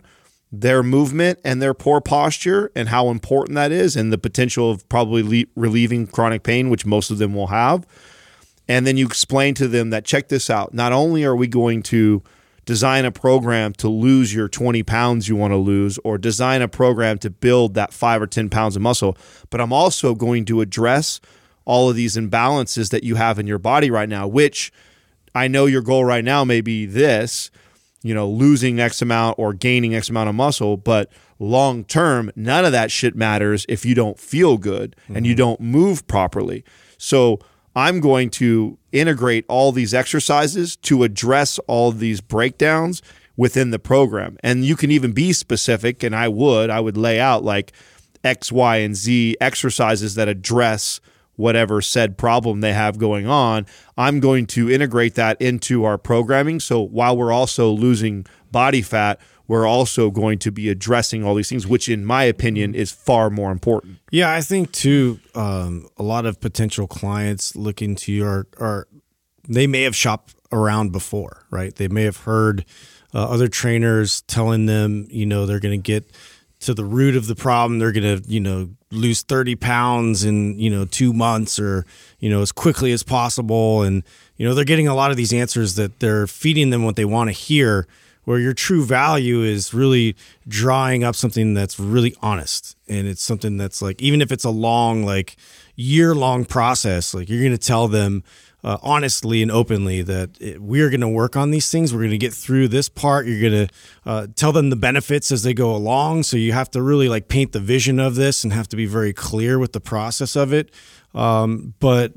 their movement and their poor posture and how important that is, and the potential of probably le- relieving chronic pain, which most of them will have, and then you explain to them that check this out. Not only are we going to design a program to lose your 20 pounds you want to lose, or design a program to build that five or 10 pounds of muscle, but I'm also going to address all of these imbalances that you have in your body right now, which I know your goal right now may be this, you know, losing X amount or gaining X amount of muscle, but long term, none of that shit matters if you don't feel good and you mm-hmm. don't move properly. So I'm going to integrate all these exercises to address all these breakdowns within the program. And you can even be specific, and I would, I would lay out like X, Y, and Z exercises that address whatever said problem they have going on. I'm going to integrate that into our programming. So while we're also losing body fat, we're also going to be addressing all these things, which, in my opinion, is far more important. Yeah, I think too. Um, a lot of potential clients look into your, or they may have shopped around before, right? They may have heard uh, other trainers telling them, you know, they're going to get to the root of the problem. They're going to, you know, lose 30 pounds in, you know, two months or, you know, as quickly as possible. And, you know, they're getting a lot of these answers that they're feeding them what they want to hear where your true value is really drawing up something that's really honest. And it's something that's like even if it's a long like year long process like you're going to tell them uh, honestly and openly that it, we're going to work on these things. We're going to get through this part. You're going to uh, tell them the benefits as they go along. So you have to really like paint the vision of this and have to be very clear with the process of it. Um, but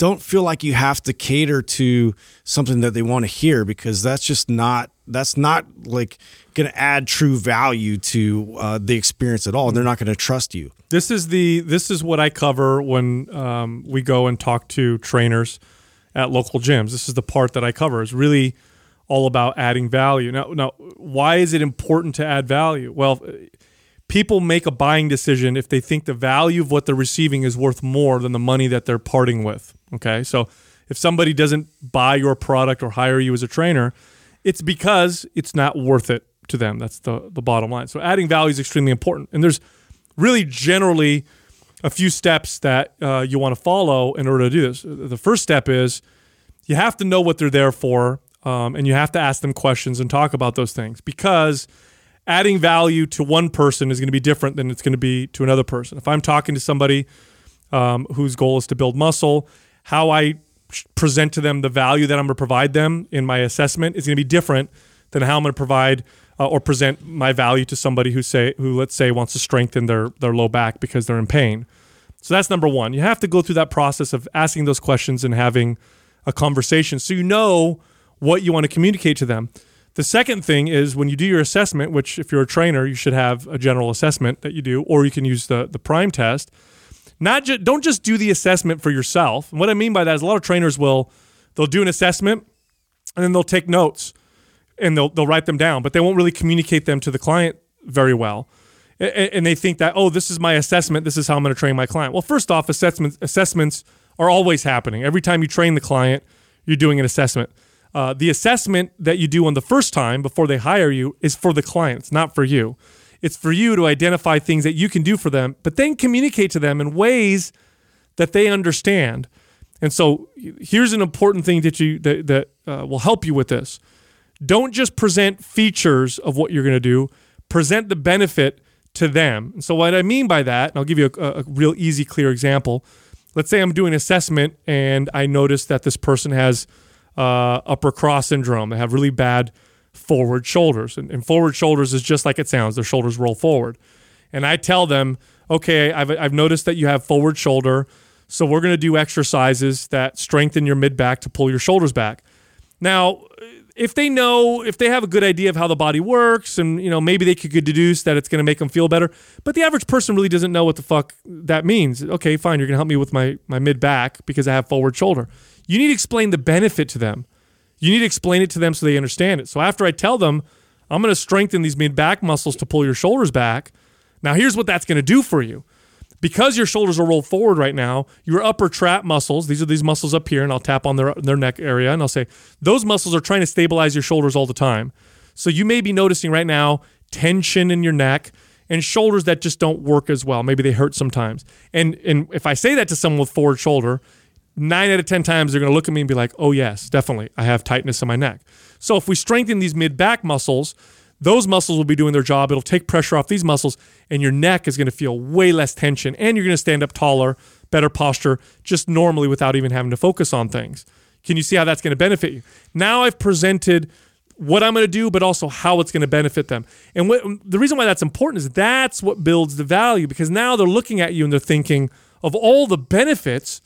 don't feel like you have to cater to something that they want to hear because that's just not that's not like going to add true value to uh, the experience at all. And they're not going to trust you. This is the this is what I cover when um, we go and talk to trainers at local gyms. This is the part that I cover. Is really all about adding value. Now, now, why is it important to add value? Well, people make a buying decision if they think the value of what they're receiving is worth more than the money that they're parting with. Okay. So if somebody doesn't buy your product or hire you as a trainer, it's because it's not worth it to them. That's the, the bottom line. So adding value is extremely important. And there's really generally a few steps that uh, you want to follow in order to do this. The first step is you have to know what they're there for um, and you have to ask them questions and talk about those things because – adding value to one person is going to be different than it's going to be to another person. If I'm talking to somebody um, whose goal is to build muscle, how I present to them the value that I'm going to provide them in my assessment is going to be different than how I'm going to provide uh, or present my value to somebody who say who let's say wants to strengthen their their low back because they're in pain. So that's number 1. You have to go through that process of asking those questions and having a conversation so you know what you want to communicate to them. The second thing is when you do your assessment, which if you're a trainer, you should have a general assessment that you do, or you can use the the prime test. Not just don't just do the assessment for yourself. And what I mean by that is a lot of trainers will they'll do an assessment and then they'll take notes and they'll they'll write them down, but they won't really communicate them to the client very well. And they think that oh, this is my assessment. This is how I'm going to train my client. Well, first off, assessments assessments are always happening. Every time you train the client, you're doing an assessment uh, the assessment that you do on the first time before they hire you is for the clients, not for you. It's for you to identify things that you can do for them, but then communicate to them in ways that they understand. And so here's an important thing that you that, that uh, will help you with this. Don't just present features of what you're going to do. Present the benefit to them. And so what I mean by that, and I'll give you a, a real easy, clear example. Let's say I'm doing assessment and I notice that this person has uh, upper cross syndrome. They have really bad forward shoulders. And, and, forward shoulders is just like it sounds, their shoulders roll forward. And I tell them, okay, I've, I've noticed that you have forward shoulder. So we're going to do exercises that strengthen your mid back to pull your shoulders back. Now, if they know, if they have a good idea of how the body works, and you know, maybe they could deduce that it's going to make them feel better. But the average person really doesn't know what the fuck that means. Okay, fine, you're going to help me with my my mid back because I have forward shoulder. You need to explain the benefit to them. You need to explain it to them so they understand it. So after I tell them, I'm going to strengthen these mid back muscles to pull your shoulders back. Now, here's what that's going to do for you. Because your shoulders are rolled forward right now, your upper trap muscles, these are these muscles up here, and I'll tap on their, their neck area and I'll say, those muscles are trying to stabilize your shoulders all the time. So you may be noticing right now tension in your neck and shoulders that just don't work as well. Maybe they hurt sometimes. And and if I say that to someone with forward shoulder, nine out of 10 times they're going to look at me and be like, oh, yes, definitely. I have tightness in my neck. So if we strengthen these mid back muscles, those muscles will be doing their job. It'll take pressure off these muscles, and your neck is going to feel way less tension, and you're going to stand up taller, better posture, just normally without even having to focus on things. Can you see how that's going to benefit you? Now I've presented what I'm going to do, but also how it's going to benefit them. And what, the reason why that's important is that's what builds the value because now they're looking at you and they're thinking of all the benefits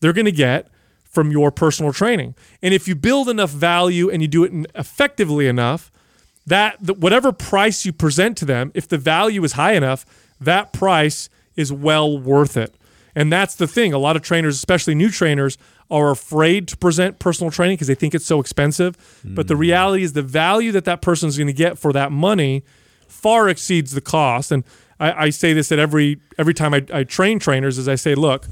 they're going to get from your personal training. And if you build enough value and you do it effectively enough, that whatever price you present to them, if the value is high enough, that price is well worth it. And that's the thing. A lot of trainers, especially new trainers, are afraid to present personal training because they think it's so expensive. Mm. But the reality is the value that that person is going to get for that money far exceeds the cost. And I, I say this at every every time I, I train trainers is I say, look,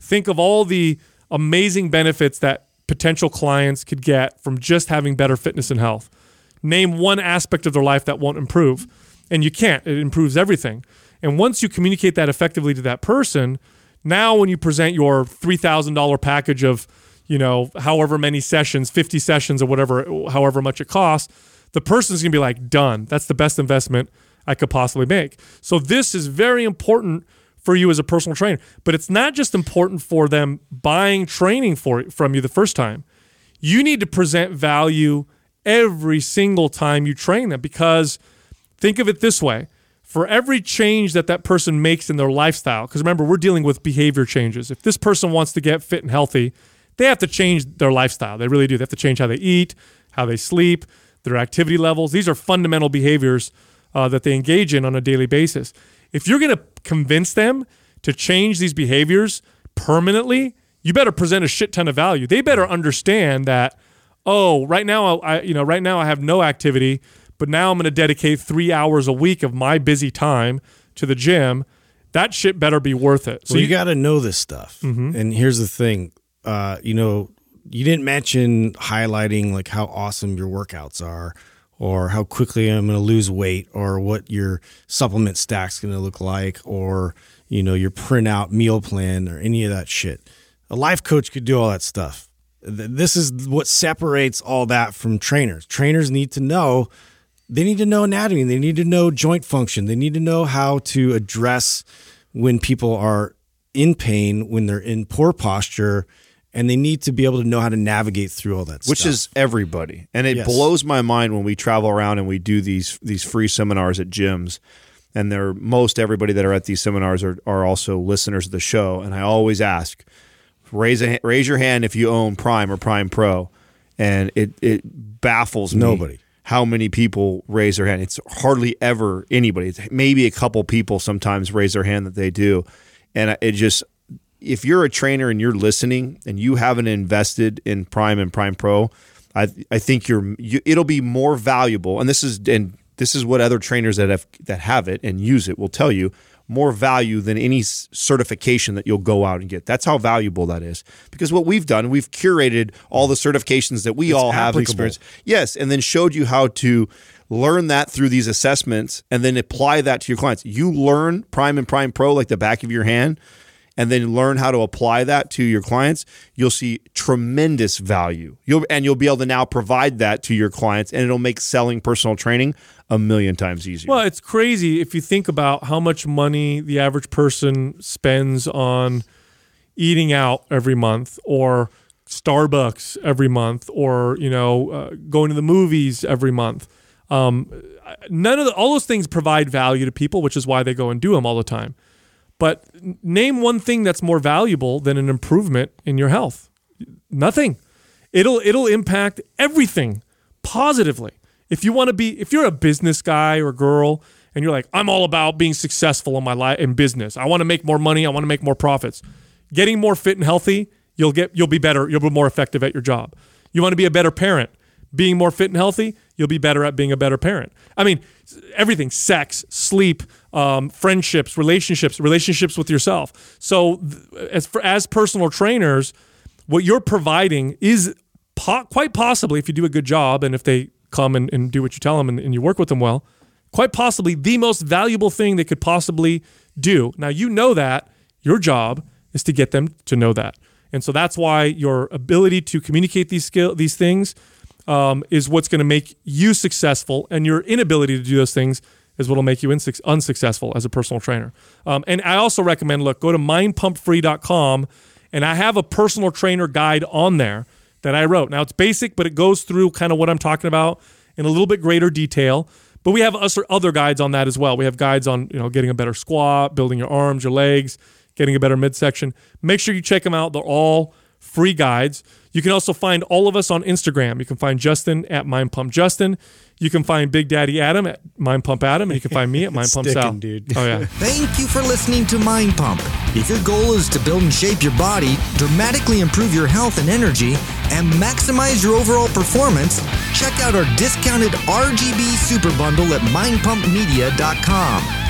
think of all the amazing benefits that potential clients could get from just having better fitness and health. Name one aspect of their life that won't improve. And you can't. It improves everything. And once you communicate that effectively to that person, now when you present your $3,000 package of, you know, however many sessions, 50 sessions or whatever, however much it costs, the person's going to be like, done. That's the best investment I could possibly make. So this is very important for you as a personal trainer. But it's not just important for them buying training for from you the first time. You need to present value every single time you train them because think of it this way. For every change that that person makes in their lifestyle, because remember, we're dealing with behavior changes. If this person wants to get fit and healthy, they have to change their lifestyle. They really do. They have to change how they eat, how they sleep, their activity levels. These are fundamental behaviors uh, that they engage in on a daily basis. If you're going to convince them to change these behaviors permanently, you better present a shit ton of value. They better understand that, oh, right now I you know, right now I have no activity, but now I'm going to dedicate 3 hours a week of my busy time to the gym. That shit better be worth it. So well, you, you got to know this stuff. Mm-hmm. And here's the thing, uh, you know, you didn't mention highlighting like how awesome your workouts are or how quickly I'm going to lose weight or what your supplement stack's going to look like or you know your printout meal plan or any of that shit. A life coach could do all that stuff. This is what separates all that from trainers. Trainers need to know they need to know anatomy, they need to know joint function, they need to know how to address when people are in pain, when they're in poor posture, and they need to be able to know how to navigate through all that which stuff. is everybody. And it yes. blows my mind when we travel around and we do these these free seminars at gyms. And they're most everybody that are at these seminars are, are also listeners of the show. And i always ask raise a raise your hand if you own prime or prime pro. And it it baffles nobody. how many people raise their hand. It's hardly ever anybody. It's maybe a couple people sometimes raise their hand that they do. And it just if you're a trainer and you're listening and you haven't invested in Prime and Prime Pro, I I think you're you, it'll be more valuable. And this is and this is what other trainers that have that have it and use it will tell you more value than any certification that you'll go out and get. That's how valuable that is. Because what we've done, we've curated all the certifications that we it's all have experience. Yes, and then showed you how to learn that through these assessments and then apply that to your clients. You learn Prime and Prime Pro like the back of your hand and then learn how to apply that to your clients, you'll see tremendous value. You'll and you'll be able to now provide that to your clients and it'll make selling personal training a million times easier. Well, it's crazy if you think about how much money the average person spends on eating out every month or Starbucks every month or, you know, uh, going to the movies every month. Um, none of the, all those things provide value to people, which is why they go and do them all the time. But name one thing that's more valuable than an improvement in your health. Nothing. It'll it'll impact everything positively. If you want to be if you're a business guy or girl and you're like I'm all about being successful in my life in business. I want to make more money, I want to make more profits. Getting more fit and healthy, you'll get you'll be better, you'll be more effective at your job. You want to be a better parent, being more fit and healthy, you'll be better at being a better parent. I mean, everything sex, sleep, um, friendships, relationships, relationships with yourself. So, th- as, for, as personal trainers, what you're providing is po- quite possibly, if you do a good job and if they come and, and do what you tell them and, and you work with them well, quite possibly the most valuable thing they could possibly do. Now, you know that your job is to get them to know that. And so that's why your ability to communicate these skill these things um, is what's going to make you successful, and your inability to do those things is what will make you insu- unsuccessful as a personal trainer. Um, and I also recommend look, go to mindpumpfree.com, and I have a personal trainer guide on there that I wrote. Now it's basic, but it goes through kind of what I'm talking about in a little bit greater detail. But we have other guides on that as well. We have guides on you know getting a better squat, building your arms, your legs, getting a better midsection. Make sure you check them out. They're all free guides. You can also find all of us on Instagram. You can find Justin at Mind Pump Justin. You can find Big Daddy Adam at Mind Pump Adam, and you can find me at Mind Pump Sticking, Sal. dude. Oh yeah. Thank you for listening to Mind Pump. If your goal is to build and shape your body, dramatically improve your health and energy, and maximize your overall performance, check out our discounted RGB Super Bundle at mindpumpmedia.com.